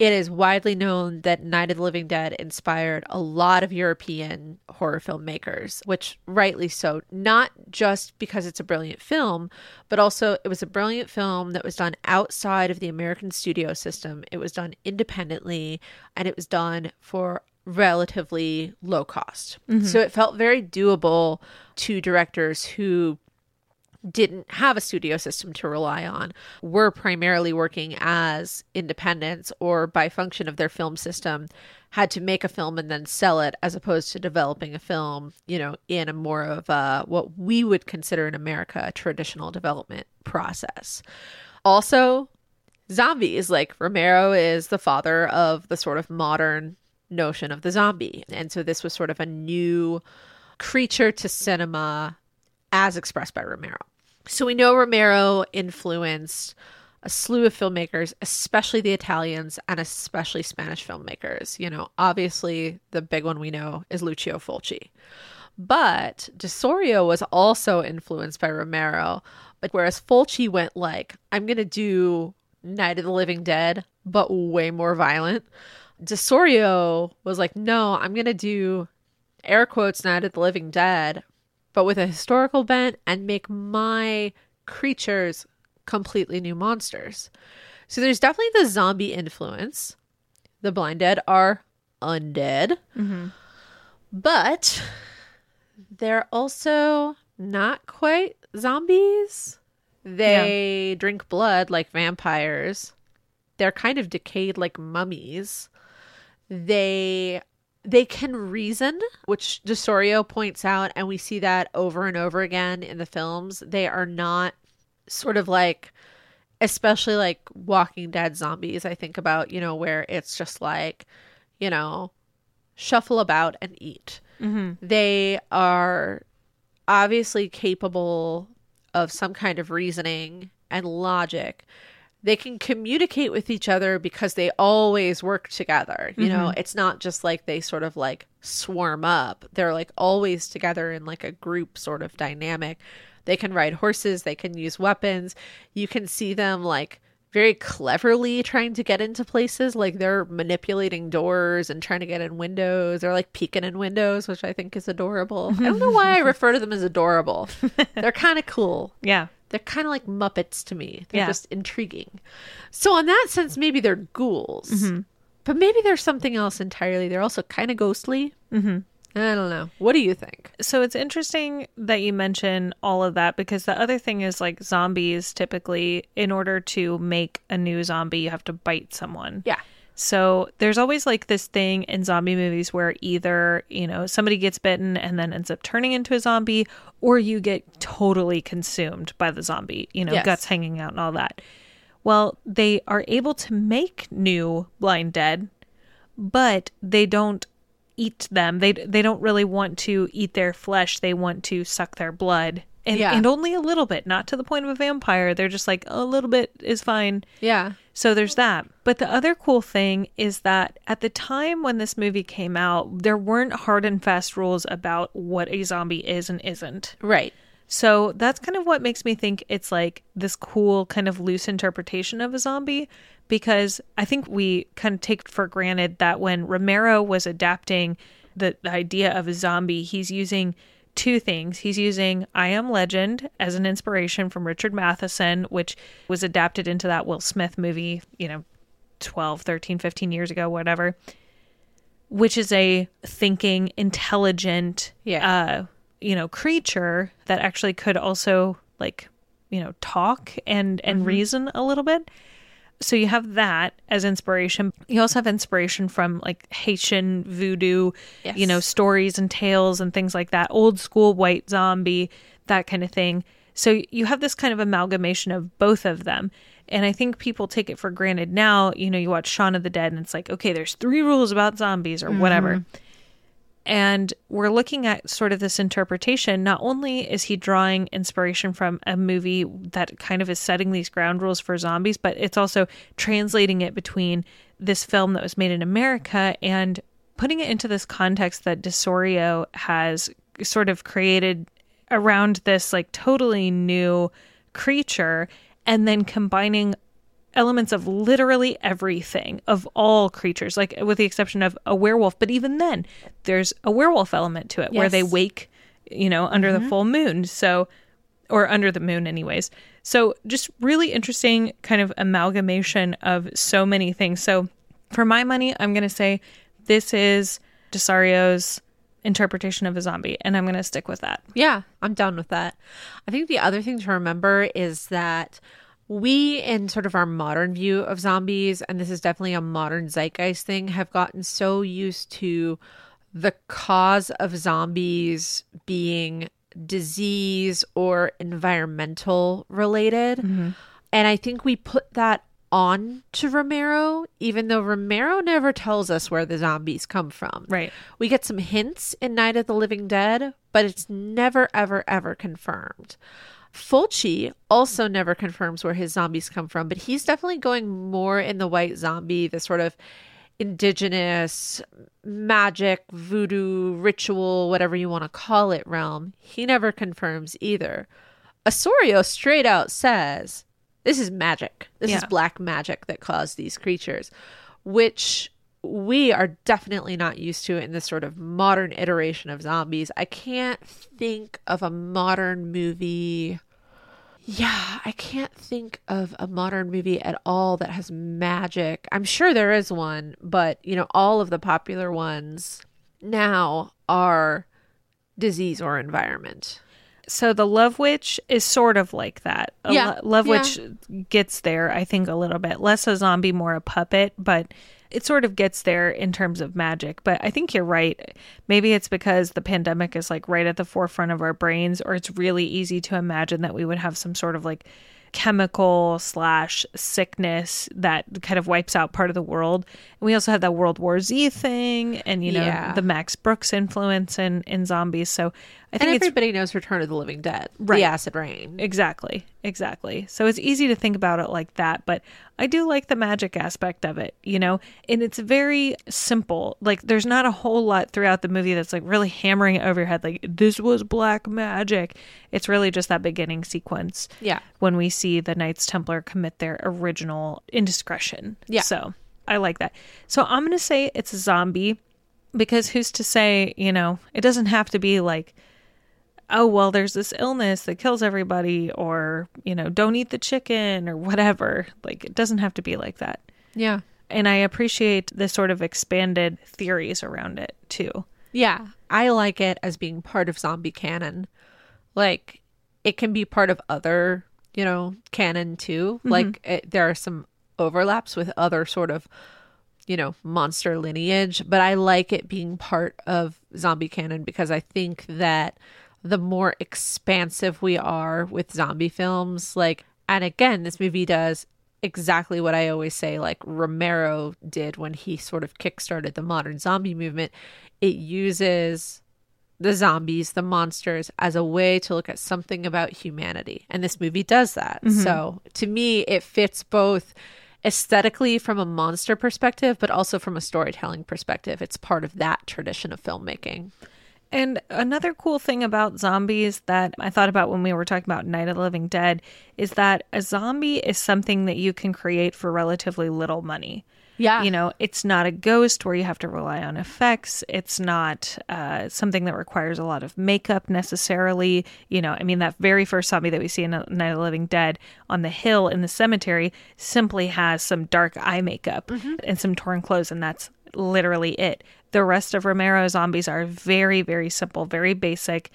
It is widely known that Night of the Living Dead inspired a lot of European horror filmmakers, which rightly so, not just because it's a brilliant film, but also it was a brilliant film that was done outside of the American studio system. It was done independently and it was done for relatively low cost. Mm-hmm. So it felt very doable to directors who didn't have a studio system to rely on, were primarily working as independents or by function of their film system, had to make a film and then sell it as opposed to developing a film, you know, in a more of a, what we would consider in America a traditional development process. Also, zombies, like Romero is the father of the sort of modern notion of the zombie. And so this was sort of a new creature to cinema as expressed by Romero. So we know Romero influenced a slew of filmmakers, especially the Italians and especially Spanish filmmakers. You know, obviously the big one we know is Lucio Fulci. But de Ossorio was also influenced by Romero. But whereas Fulci went like, I'm to do Night of the Living Dead, but way more violent, de Ossorio was like, no, I'm to do air quotes Night of the Living Dead, but with a historical bent and make my creatures completely new monsters. So there's definitely the zombie influence. The blind dead are undead, mm-hmm. but they're also not quite zombies. They drink blood like vampires. They're kind of decayed like mummies. They they can reason, which de Ossorio points out, and we see that over and over again in the films. They are not sort of like, especially like Walking Dead zombies. I think about, you know, where it's just like, you know, shuffle about and eat. Mm-hmm. They are obviously capable of some kind of reasoning and logic. They can communicate with each other because they always work together. You know, mm-hmm. it's not just like they sort of like swarm up. They're like always together in like a group sort of dynamic. They can ride horses, they can use weapons. You can see them like very cleverly trying to get into places like they're manipulating doors and trying to get in windows they're like peeking in windows which i think is adorable i don't know why i refer to them as adorable they're kind of cool Yeah. They're kind of like muppets to me. They're Yeah. just intriguing. So in that sense maybe they're ghouls but maybe there's something else entirely. They're also kind of ghostly. Mm-hmm. i don't know. What do you think? So it's interesting that you mention all of that because the other thing is like zombies typically, in order to make a new zombie, you have to bite someone. yeah So there's always like this thing in zombie movies where either, you know, somebody gets bitten and then ends up turning into a zombie, or you get totally consumed by the zombie, you know, Yes. guts hanging out and all that. Well, they are able to make new blind dead, but they don't eat them. They they don't really want to eat their flesh. They want to suck their blood. And, Yeah. and only a little bit, not to the point of a vampire. They're just like a little bit is fine. yeah So there's that. But the other cool thing is that at the time when this movie came out, there weren't hard and fast rules about what a zombie is and isn't. right So that's kind of what makes me think it's like this cool, kind of loose interpretation of a zombie because I think we kind of take for granted that when Romero was adapting the, the idea of a zombie, he's using two things. He's using I Am Legend as an inspiration from Richard Matheson, which was adapted into that Will Smith movie, you know, 12, 13, 15 years ago, whatever, which is a thinking, intelligent, Yeah. uh, you know, creature that actually could also like, you know, talk and and reason a little bit. So you have that as inspiration. You also have inspiration from like Haitian voodoo, Yes. you know, stories and tales and things like that, old school white zombie, that kind of thing. So you have this kind of amalgamation of both of them. And I think people take it for granted now. You know, you watch Shaun of the Dead and it's like, okay, there's three rules about zombies or whatever. Mm-hmm. And we're looking at sort of this interpretation. Not only is he drawing inspiration from a movie that kind of is setting these ground rules for zombies, but it's also translating it between this film that was made in America and putting it into this context that de Ossorio has sort of created around this like totally new creature and then combining elements of literally everything of all creatures like with the exception of a werewolf. But even then there's a werewolf element to it where they wake you know under the mm-hmm. full moon. So or under the moon anyways. So just really interesting kind of amalgamation of so many things. So for my money i'm going to say this is de Ossorio's interpretation of a zombie and i'm going to stick with that. Yeah, I'm down with that. I think the other thing to remember is that we, in sort of our modern view of zombies, and this is definitely a modern zeitgeist thing, have gotten so used to the cause of zombies being disease or environmental related. Mm-hmm. And I think we put that on to Romero, even though Romero never tells us where the zombies come from. right We get some hints in Night of the Living Dead, but it's never, ever, ever confirmed. Fulci also never confirms where his zombies come from, but he's definitely going more in the white zombie, the sort of indigenous magic, voodoo, ritual, whatever you want to call it realm. He never confirms either. Ossorio straight out says, This is magic. This is black magic that caused these creatures, which we are definitely not used to in this sort of modern iteration of zombies. I can't think of a modern movie. Yeah, I can't think of a modern movie at all that has magic. I'm sure there is one, but you know, all of the popular ones now are disease or environment. So the Love Witch is sort of like that. A Yeah, Lo- Love yeah. Witch gets there, I think, a little bit less a zombie, more a puppet, but it sort of gets there in terms of magic. But I think you're right. Maybe it's because the pandemic is like right at the forefront of our brains, or it's really easy to imagine that we would have some sort of like chemical slash sickness that kind of wipes out part of the world. And we also have that World War Z thing, and you know Yeah. the Max Brooks influence in in zombies. So I And think it's everybody knows Return of the Living Dead, Right. the acid rain. Exactly. Exactly. So it's easy to think about it like that, but I do like the magic aspect of it, you know? And it's very simple. Like there's not a whole lot throughout the movie that's like really hammering it over your head like this was black magic. It's really just that beginning sequence Yeah. when we see the Knights Templar commit their original indiscretion. Yeah. So I like that. So I'm going to say it's a zombie because who's to say, you know, it doesn't have to be like, oh, well, there's this illness that kills everybody or, you know, don't eat the chicken or whatever. Like it doesn't have to be like that. Yeah. And I appreciate the sort of expanded theories around it too. Yeah. I like it as being part of zombie canon. Like it can be part of other, you know, canon too. Mm-hmm. Like it, there are some overlaps with other sort of, you know, monster lineage, but I like it being part of zombie canon because I think that the more expansive we are with zombie films, like, and again, this movie does exactly what I always say, like Romero did when he sort of kickstarted the modern zombie movement. It uses the zombies, the monsters, as a way to look at something about humanity. And this movie does that. Mm-hmm. So to me, it fits both aesthetically from a monster perspective, but also from a storytelling perspective. It's part of that tradition of filmmaking. And another cool thing about zombies that I thought about when we were talking about Night of the Living Dead is that a zombie is something that you can create for relatively little money. Yeah. You know, it's not a ghost where you have to rely on effects. It's not uh, something that requires a lot of makeup necessarily. You know, I mean, that very first zombie that we see in Night of the Living Dead on the hill in the cemetery simply has some dark eye makeup and some torn clothes, and that's literally it. The rest of Romero zombies are very, very simple, very basic.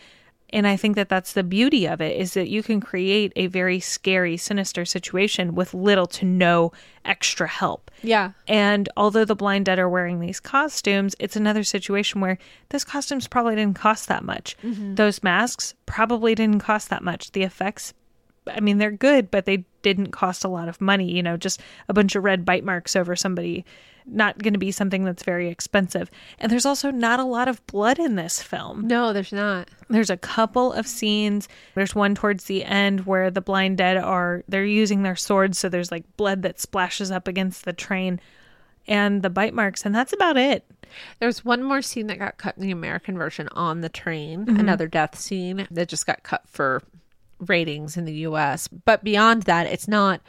And I think that that's the beauty of it is that you can create a very scary, sinister situation with little to no extra help. Yeah. And although the blind dead are wearing these costumes, it's another situation where those costumes probably didn't cost that much. Mm-hmm. Those masks probably didn't cost that much. The effects, I mean, they're good, but they didn't cost a lot of money. You know, just a bunch of red bite marks over somebody, not going to be something that's very expensive. And there's also not a lot of blood in this film. No, there's not. There's a couple of scenes. There's one towards the end where the blind dead are they're using their swords, so there's like blood that splashes up against the train and the bite marks, and that's about it. There's one more scene that got cut in the American version on the train, mm-hmm. another death scene that just got cut for ratings in the US. But beyond that, it's not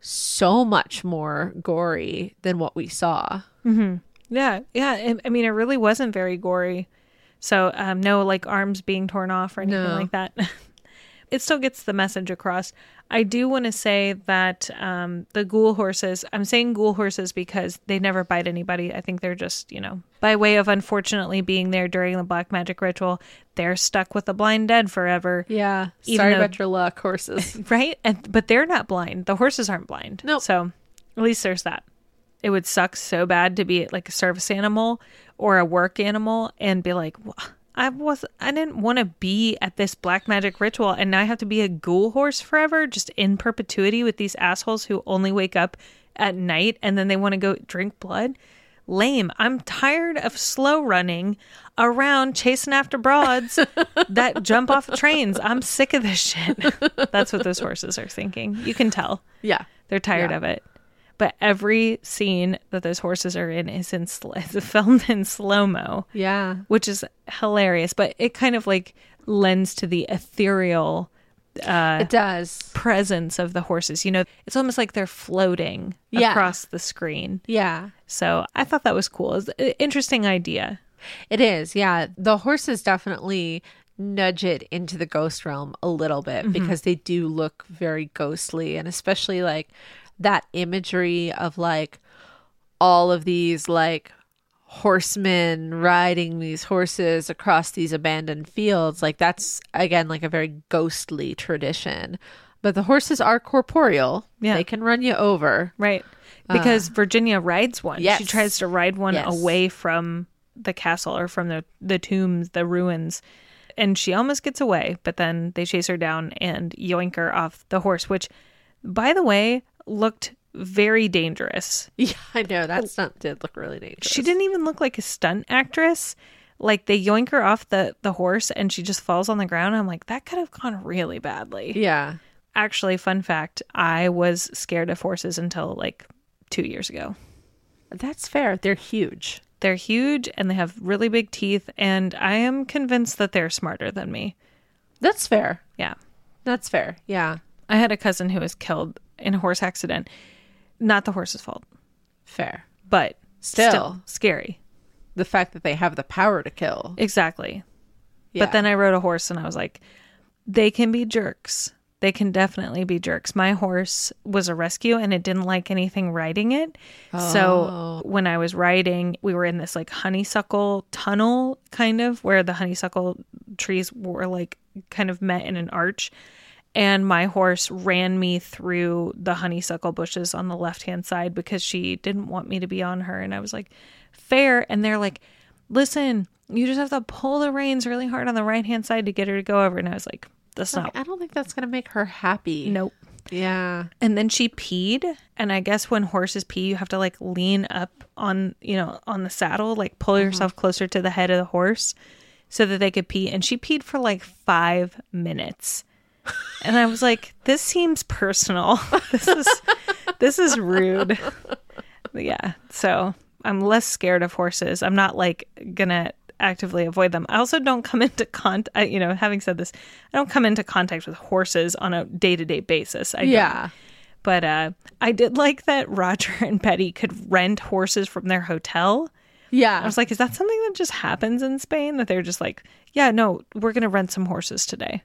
so much more gory than what we saw. Yeah, yeah. I- I mean, it really wasn't very gory. So, um, no like arms being torn off or anything No. like that. it still gets the message across. I do want to say that um, the ghoul horses, I'm saying ghoul horses because they never bite anybody. I think they're just, you know, by way of unfortunately being there during the black magic ritual, they're stuck with the blind dead forever. Yeah. Sorry though- about your luck, horses. Right? And but they're not blind. The horses aren't blind. Nope. So at least there's that. It would suck so bad to be like a service animal or a work animal and be like, "Wha- I was I didn't want to be at this black magic ritual and now I have to be a ghoul horse forever just in perpetuity with these assholes who only wake up at night and then they want to go drink blood. Lame. I'm tired of slow running around chasing after broads that jump off trains. I'm sick of this shit. That's what those horses are thinking. You can tell. yeah. They're tired Yeah. of it. But every scene that those horses are in is in sl- is filmed in slow mo, Yeah. which is hilarious. But it kind of like lends to the ethereal uh, It does. presence of the horses. You know, it's almost like they're floating Yeah. across the screen. Yeah. So I thought that was cool. It's an interesting idea. It is, yeah. The horses definitely nudge it into the ghost realm a little bit because they do look very ghostly and especially like that imagery of like all of these like horsemen riding these horses across these abandoned fields like that's again like a very ghostly tradition but the horses are corporeal Yeah. they can run you over Right. Because Virginia rides one. She Uh, tries to ride one Yes. away from the castle or from the, the tombs, the ruins. And she almost gets away, but then they chase her down and yoink her off the horse, which, by the way, looked very dangerous. yeah i know that stunt did look really dangerous She didn't even look like a stunt actress. Like they yoink her off the, the horse and she just falls on the ground. I'm like, that could have gone really badly. yeah Actually, fun fact I was scared of horses until like two years ago. that's fair they're huge They're huge and they have really big teeth, and I am convinced that they're smarter than me. That's fair. Yeah. That's fair. Yeah. I had a cousin who was killed in a horse accident. Not the horse's fault, Fair. but Still. scary. The fact that they have the power to kill. Exactly. Yeah. But then I rode a horse and I was like, they can be jerks. They can definitely be jerks. My horse was a rescue and it didn't like anything riding it. So oh. when I was riding, we were in this like honeysuckle tunnel kind of where the honeysuckle trees were like kind of met in an arch. And my horse ran me through the honeysuckle bushes on the left hand side because she didn't want me to be on her. And I was like, fair. And they're like, listen, you just have to pull the reins really hard on the right hand side to get her to go over. And I was like, that's not, I don't think that's going to make her happy. nope. Yeah. And then she peed. And I guess when horses pee, you have to like lean up on, you know, on the saddle, like pull mm-hmm. yourself closer to the head of the horse so that they could pee. And she peed for like five minutes. And I was like, this seems personal. this is this is rude. Yeah. So I'm less scared of horses. I'm not like gonna actively avoid them. I also don't come into contact, you know, having said this, I don't come into contact with horses on a day to day basis. I don't. Yeah. But uh, I did like that Roger and Betty could rent horses from their hotel. Yeah. I was like, is that something that just happens in Spain? That they're just like, yeah, no, we're going to rent some horses today.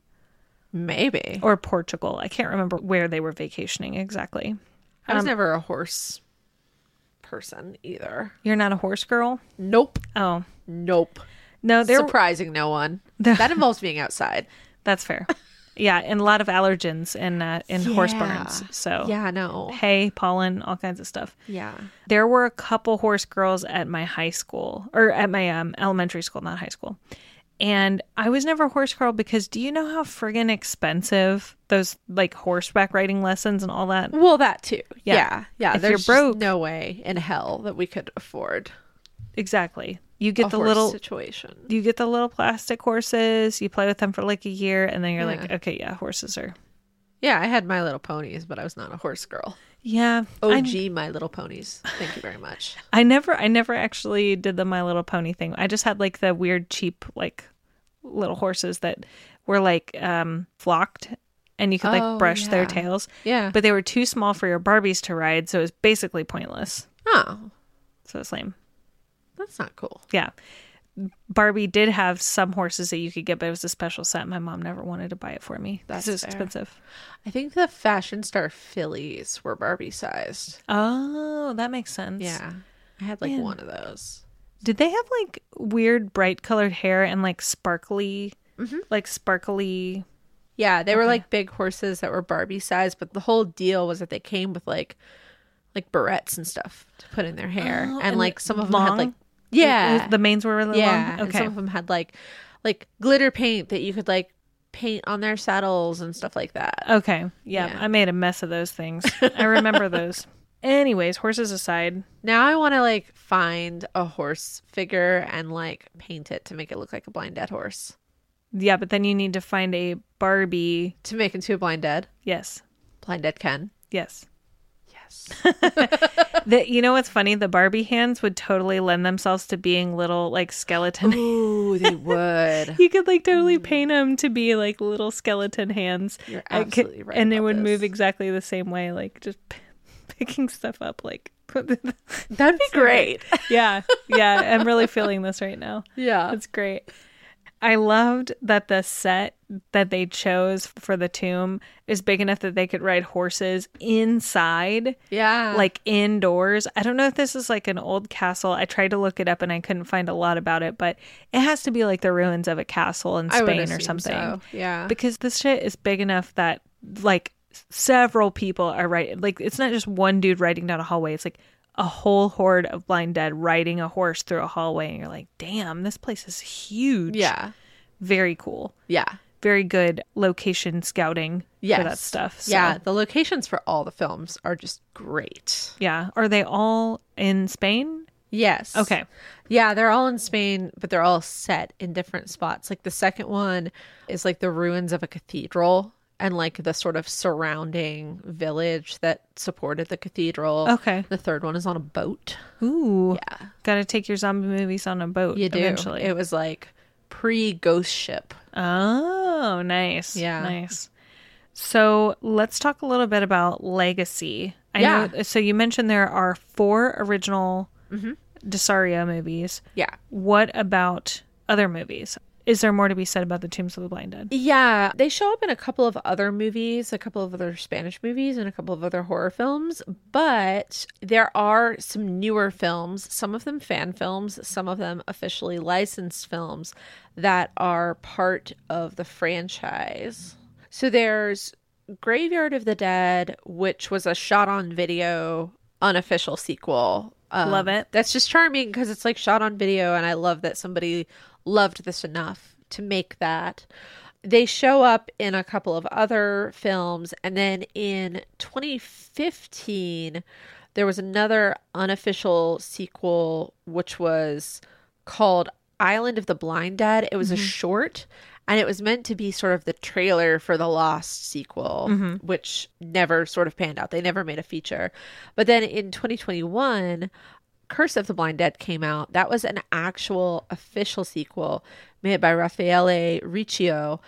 Maybe. Or Portugal. I can't remember where they were vacationing exactly. I Um, was never a horse person either. You're not a horse girl? Nope. Oh, Nope. no, there. Surprising no one. That involves being outside. That's fair. Yeah, and a lot of allergens in uh, in horse barns. So Yeah, no. hay, pollen, all kinds of stuff. Yeah. There were a couple horse girls at my high school or at my um, elementary school, not high school. And I was never a horse girl because do you know how friggin' expensive those like horseback riding lessons and all that? Well, that too. Yeah. Yeah. Yeah. If There's you're broke- no way in hell that we could afford Exactly. You get the little situation. you get the little plastic horses, you play with them for like a year and then you're like, okay, yeah, horses are Yeah, I had My Little Ponies, but I was not a horse girl. Yeah. OG I, My Little Ponies. Thank you very much. I never I never actually did the My Little Pony thing. I just had like the weird cheap like little horses that were like um flocked and you could like Oh, brush their yeah. tails. Yeah. But they were too small for your Barbies to ride, so it was basically pointless. oh, So it's lame. that's not cool. Yeah. Barbie did have some horses that you could get, but it was a special set. My mom never wanted to buy it for me. That's That's it was fair. expensive. I think the Fashion Star Fillies were Barbie sized. Oh, that makes sense. Yeah. I had like Man. one of those. Did they have like weird bright colored hair and like sparkly, Mm-hmm. like sparkly? Yeah, they were like big horses that were Barbie size, but the whole deal was that they came with like like barrettes and stuff to put in their hair, Oh, and, and like some of them long? had like yeah, the manes were really yeah, long. and Okay, some of them had like like glitter paint that you could like paint on their saddles and stuff like that. okay, yeah, Yeah. I made a mess of those things. I remember those. Anyways, horses aside, Now I want to like find a horse figure and like paint it to make it look like a blind dead horse yeah, but then you need to find a Barbie. to make into a blind dead Yes, blind dead Ken. yes. Yes. The, you know what's funny? The Barbie hands would totally lend themselves to being little like skeleton. Ooh, they would. you could like totally paint them to be like little skeleton hands. You're could- absolutely right. and they would move exactly the same way, like just picking stuff up. Like, That'd be great. yeah, yeah. I'm really feeling this right now. Yeah. It's great. I loved that the set that they chose for the tomb is big enough that they could ride horses inside, Yeah. like indoors. I don't know if this is like an old castle. I tried to look it up and I couldn't find a lot about it, but it has to be like the ruins of a castle in Spain or something. so. Yeah. Because this shit is big enough that like several people are riding. Like it's not just one dude riding down a hallway. It's like a whole horde of blind dead riding a horse through a hallway, and you're like, damn, this place is huge. yeah. very cool. Yeah. Very good location scouting Yes. for that stuff. So, Yeah. The locations for all the films are just great. yeah. Are they all in Spain? Yes. Okay. Yeah, they're all in Spain, but they're all set in different spots. Like the second one is like the ruins of a cathedral and like the sort of surrounding village that supported the cathedral. Okay. The third one is on a boat. Ooh. Yeah. Got to take your zombie movies on a boat You do. eventually. It was like pre ghost ship. Oh, nice. Yeah. Nice. So let's talk a little bit about legacy. I Yeah. know so you mentioned there are four original Mm-hmm. de Ossorio movies. Yeah. What about other movies? Is there more to be said about the Tombs of the Blind Dead? Yeah, they show up in a couple of other movies, a couple of other Spanish movies, and a couple of other horror films. But there are some newer films, some of them fan films, some of them officially licensed films that are part of the franchise. So there's Graveyard of the Dead, which was a shot on video unofficial sequel. Um, Love it. That's just charming because it's like shot on video, and I love that somebody loved this enough to make that. They show up in a couple of other films, and then in 2015, there was another unofficial sequel, which was called Island of the Blind Dead. It was a mm-hmm. short, and it was meant to be sort of the trailer for the Lost sequel, mm-hmm. which never sort of panned out. They never made a feature. But then in 2021, Curse of the Blind Dead came out, that was an actual official sequel made by Raffaele Picchio.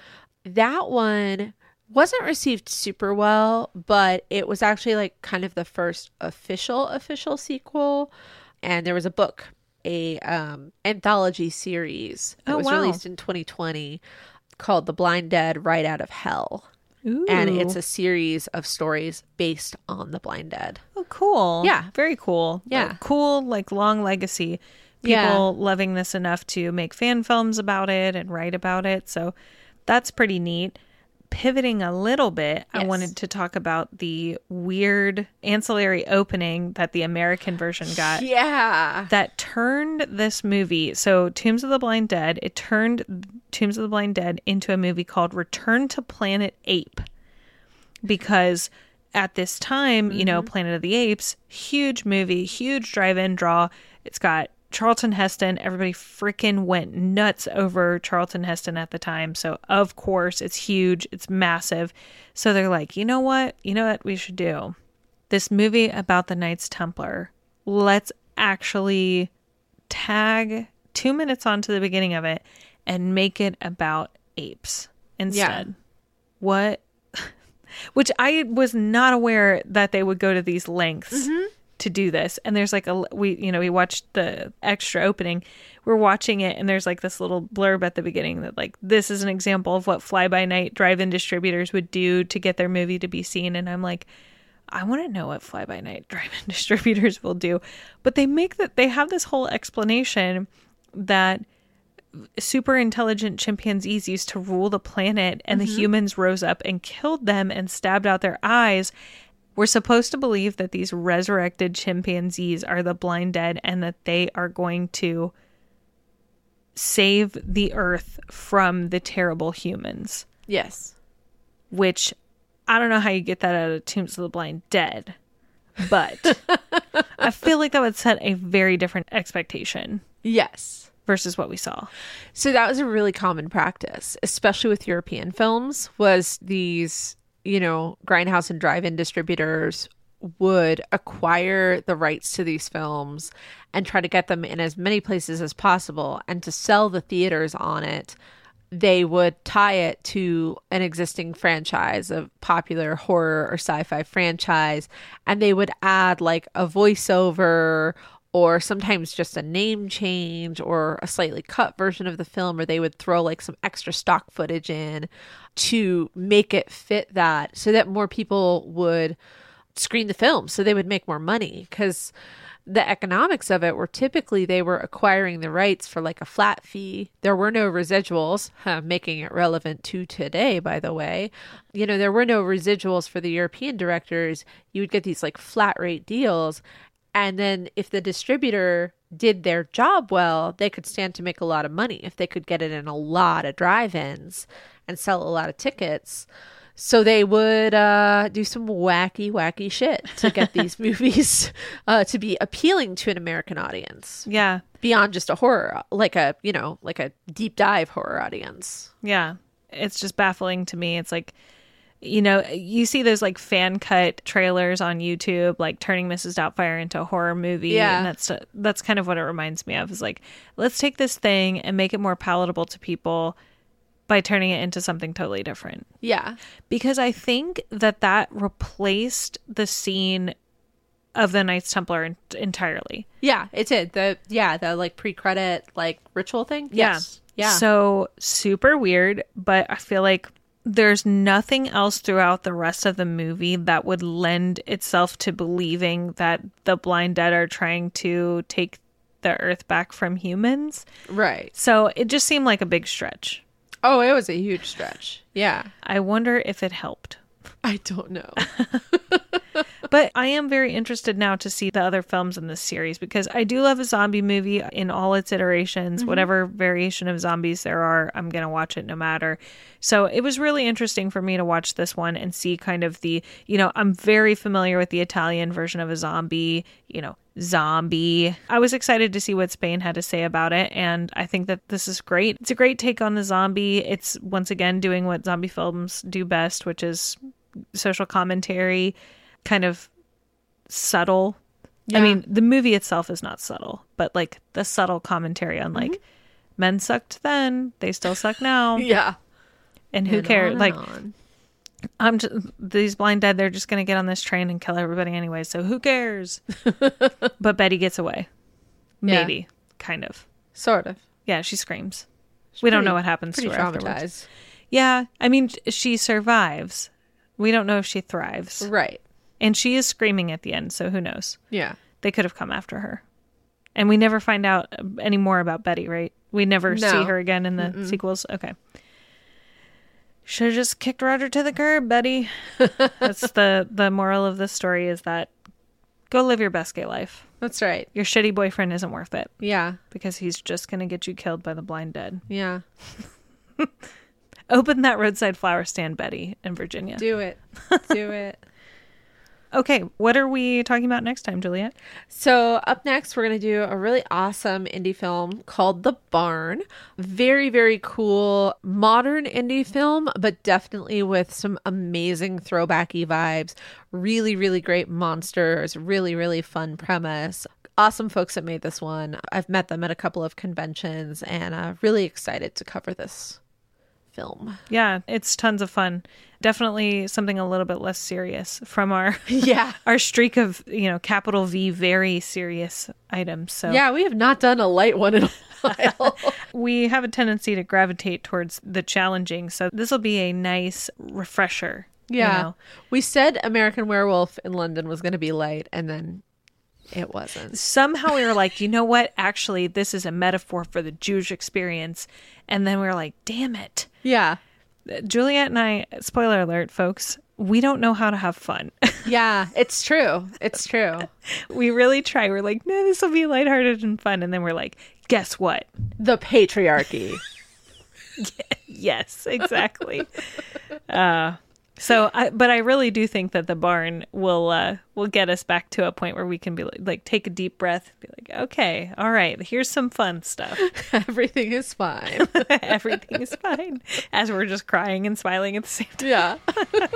That one wasn't received super well, but it was actually like kind of the first official official sequel. And there was a book, a um, anthology series that Oh, was wow. released in 2020 called The Blind Dead Right Out of Hell. Ooh. And it's a series of stories based on the blind dead. Cool. Yeah. Very cool. Yeah. Like, cool, like long legacy. People Yeah. loving this enough to make fan films about it and write about it. So that's pretty neat. Pivoting a little bit, I wanted to talk about the weird ancillary opening that the American version got. Yeah. that turned this movie so tombs of the blind dead it turned tombs of the blind dead into a movie called return to planet ape because at this time you know mm-hmm. planet of the apes huge movie huge drive-in draw. It's got charlton heston. Everybody freaking went nuts over charlton heston at the time. So of course it's huge. It's massive. So they're like you know what? You know what we should do? This movie about the Knights Templar, let's actually tag two minutes onto the beginning of it and make it about apes instead. Yeah. What? Which I was not aware that they would go to these lengths mm-hmm. to do this. And there's like a we you know we watched the extra opening. We're watching it and there's like this little blurb at the beginning that like this is an example of what fly by night drive-in distributors would do to get their movie to be seen. And I'm like, I want to know what fly by night drive-in distributors will do. But they make that they have this whole explanation that super intelligent chimpanzees used to rule the planet and the mm-hmm. humans rose up and killed them and stabbed out their eyes. We're supposed to believe that these resurrected chimpanzees are the blind dead and that they are going to save the earth from the terrible humans Yes. which I don't know how you get that out of Tombs of the Blind Dead, but I feel like that would set a very different expectation Yes. Versus what we saw. So that was a really common practice, especially with European films, was these, you know, grindhouse and drive-in distributors would acquire the rights to these films and try to get them in as many places as possible and to sell the theaters on it they would tie it to an existing franchise a popular horror or sci-fi franchise and they would add like a voiceover or sometimes just a name change or a slightly cut version of the film or they would throw like some extra stock footage in to make it fit that so that more people would screen the film so they would make more money because the economics of it were typically they were acquiring the rights for like a flat fee. There were no residuals, huh, making it relevant to today, by the way. You know, there were no residuals for the European directors. You would get these like flat rate deals. And then if the distributor did their job well, they could stand to make a lot of money if they could get it in a lot of drive ins and sell a lot of tickets. So they would uh, do some wacky, wacky shit to get these movies uh, to be appealing to an American audience Yeah. beyond just a horror, like a you know, like a deep dive horror audience. Yeah. It's just baffling to me. It's like, you know, you see those like fan cut trailers on YouTube, like turning Mrs. Doubtfire into a horror movie. Yeah. And that's uh, that's kind of what it reminds me of. Is like, let's take this thing and make it more palatable to people by turning it into something totally different. Yeah, because I think that that replaced the scene of the Knights Templar en- entirely. yeah, it did. The yeah, the like pre credit like ritual thing. Yes. Yeah. So super weird, but I feel like there's nothing else throughout the rest of the movie that would lend itself to believing that the blind dead are trying to take the earth back from humans. right. So it just seemed like a big stretch. Oh, it was a huge stretch. Yeah. I wonder if it helped. I don't know. But I am very interested now to see the other films in this series because I do love a zombie movie in all its iterations. Mm-hmm. Whatever variation of zombies there are, I'm going to watch it no matter. So it was really interesting for me to watch this one and see kind of the, you know, I'm very familiar with the Italian version of a zombie, you know, zombie. I was excited to see what Spain had to say about it and I think that this is great. It's a great take on the zombie. It's once again doing what zombie films do best, which is social commentary, kind of subtle I mean, the movie itself is not subtle, but like the subtle commentary on like mm-hmm. men sucked then, they still suck now, Yeah. and who And cares? Like on. I'm just these blind dead. They're just gonna get on this train and kill everybody anyway. So who cares? but Betty gets away. Yeah. Maybe, kind of. sort of. Yeah, she screams. we don't know what happens Pretty to her afterwards. traumatized. Yeah, I mean, she survives. We don't know if she thrives, Right. And she is screaming at the end. So who knows? Yeah. They could have come after her, and we never find out uh, any more about Betty. Right? We never see her again in the sequels. Okay. Should have just kicked Roger to the curb, Betty. That's the the moral of the story is that go live your best gay life. That's right. Your shitty boyfriend isn't worth it Yeah. because he's just gonna get you killed by the blind dead. Yeah. Open that roadside flower stand, Betty, in Virginia. Do it. Do it. Okay, what are we talking about next time, Juliet? So, up next, we're going to do a really awesome indie film called The Barn. Very, very cool modern indie film, but definitely with some amazing throwbacky vibes. Really, really great monsters. Really, really fun premise. Awesome folks that made this one. I've met them at a couple of conventions and uh, really excited to cover this film. Yeah, it's tons of fun. Definitely something a little bit less serious from our Yeah. our streak of you know capital V very serious items. So Yeah, we have not done a light one in a while. we have a tendency to gravitate towards the challenging. So this will be a nice refresher. you Yeah. know. We said American Werewolf in London was going to be light, and then it wasn't. Somehow we were like, you know what? Actually, this is a metaphor for the Jewish experience. And then we were like, damn it. Yeah. Juliet and I, spoiler alert, folks, we don't know how to have fun. Yeah, it's true. It's true. we really try. We're like, no, this will be lighthearted and fun. And then we're like, guess what? The patriarchy. Yes, exactly. uh, so, I, but I really do think that the barn will uh, will get us back to a point where we can be like, like take a deep breath, be like, okay, all right, here's some fun stuff. Everything is fine. Everything is fine as we're just crying and smiling at the same time. Yeah.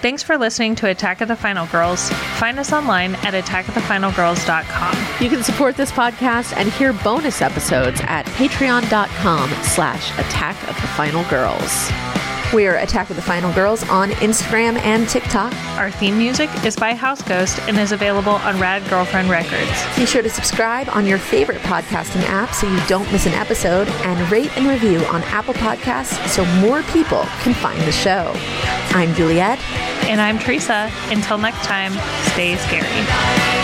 Thanks for listening to Attack of the Final Girls. Find us online at attackofthefinalgirls.com. You can support this podcast and hear bonus episodes at patreon.com slash attack of the final girls. We're Attack of the Final Girls on Instagram and TikTok. Our theme music is by Houseghost and is available on Rad Girlfriend Records. Be sure to subscribe on your favorite podcasting app so you don't miss an episode and rate and review on Apple Podcasts so more people can find the show. I'm Juliet. And I'm Theresa. Until next time, stay scary.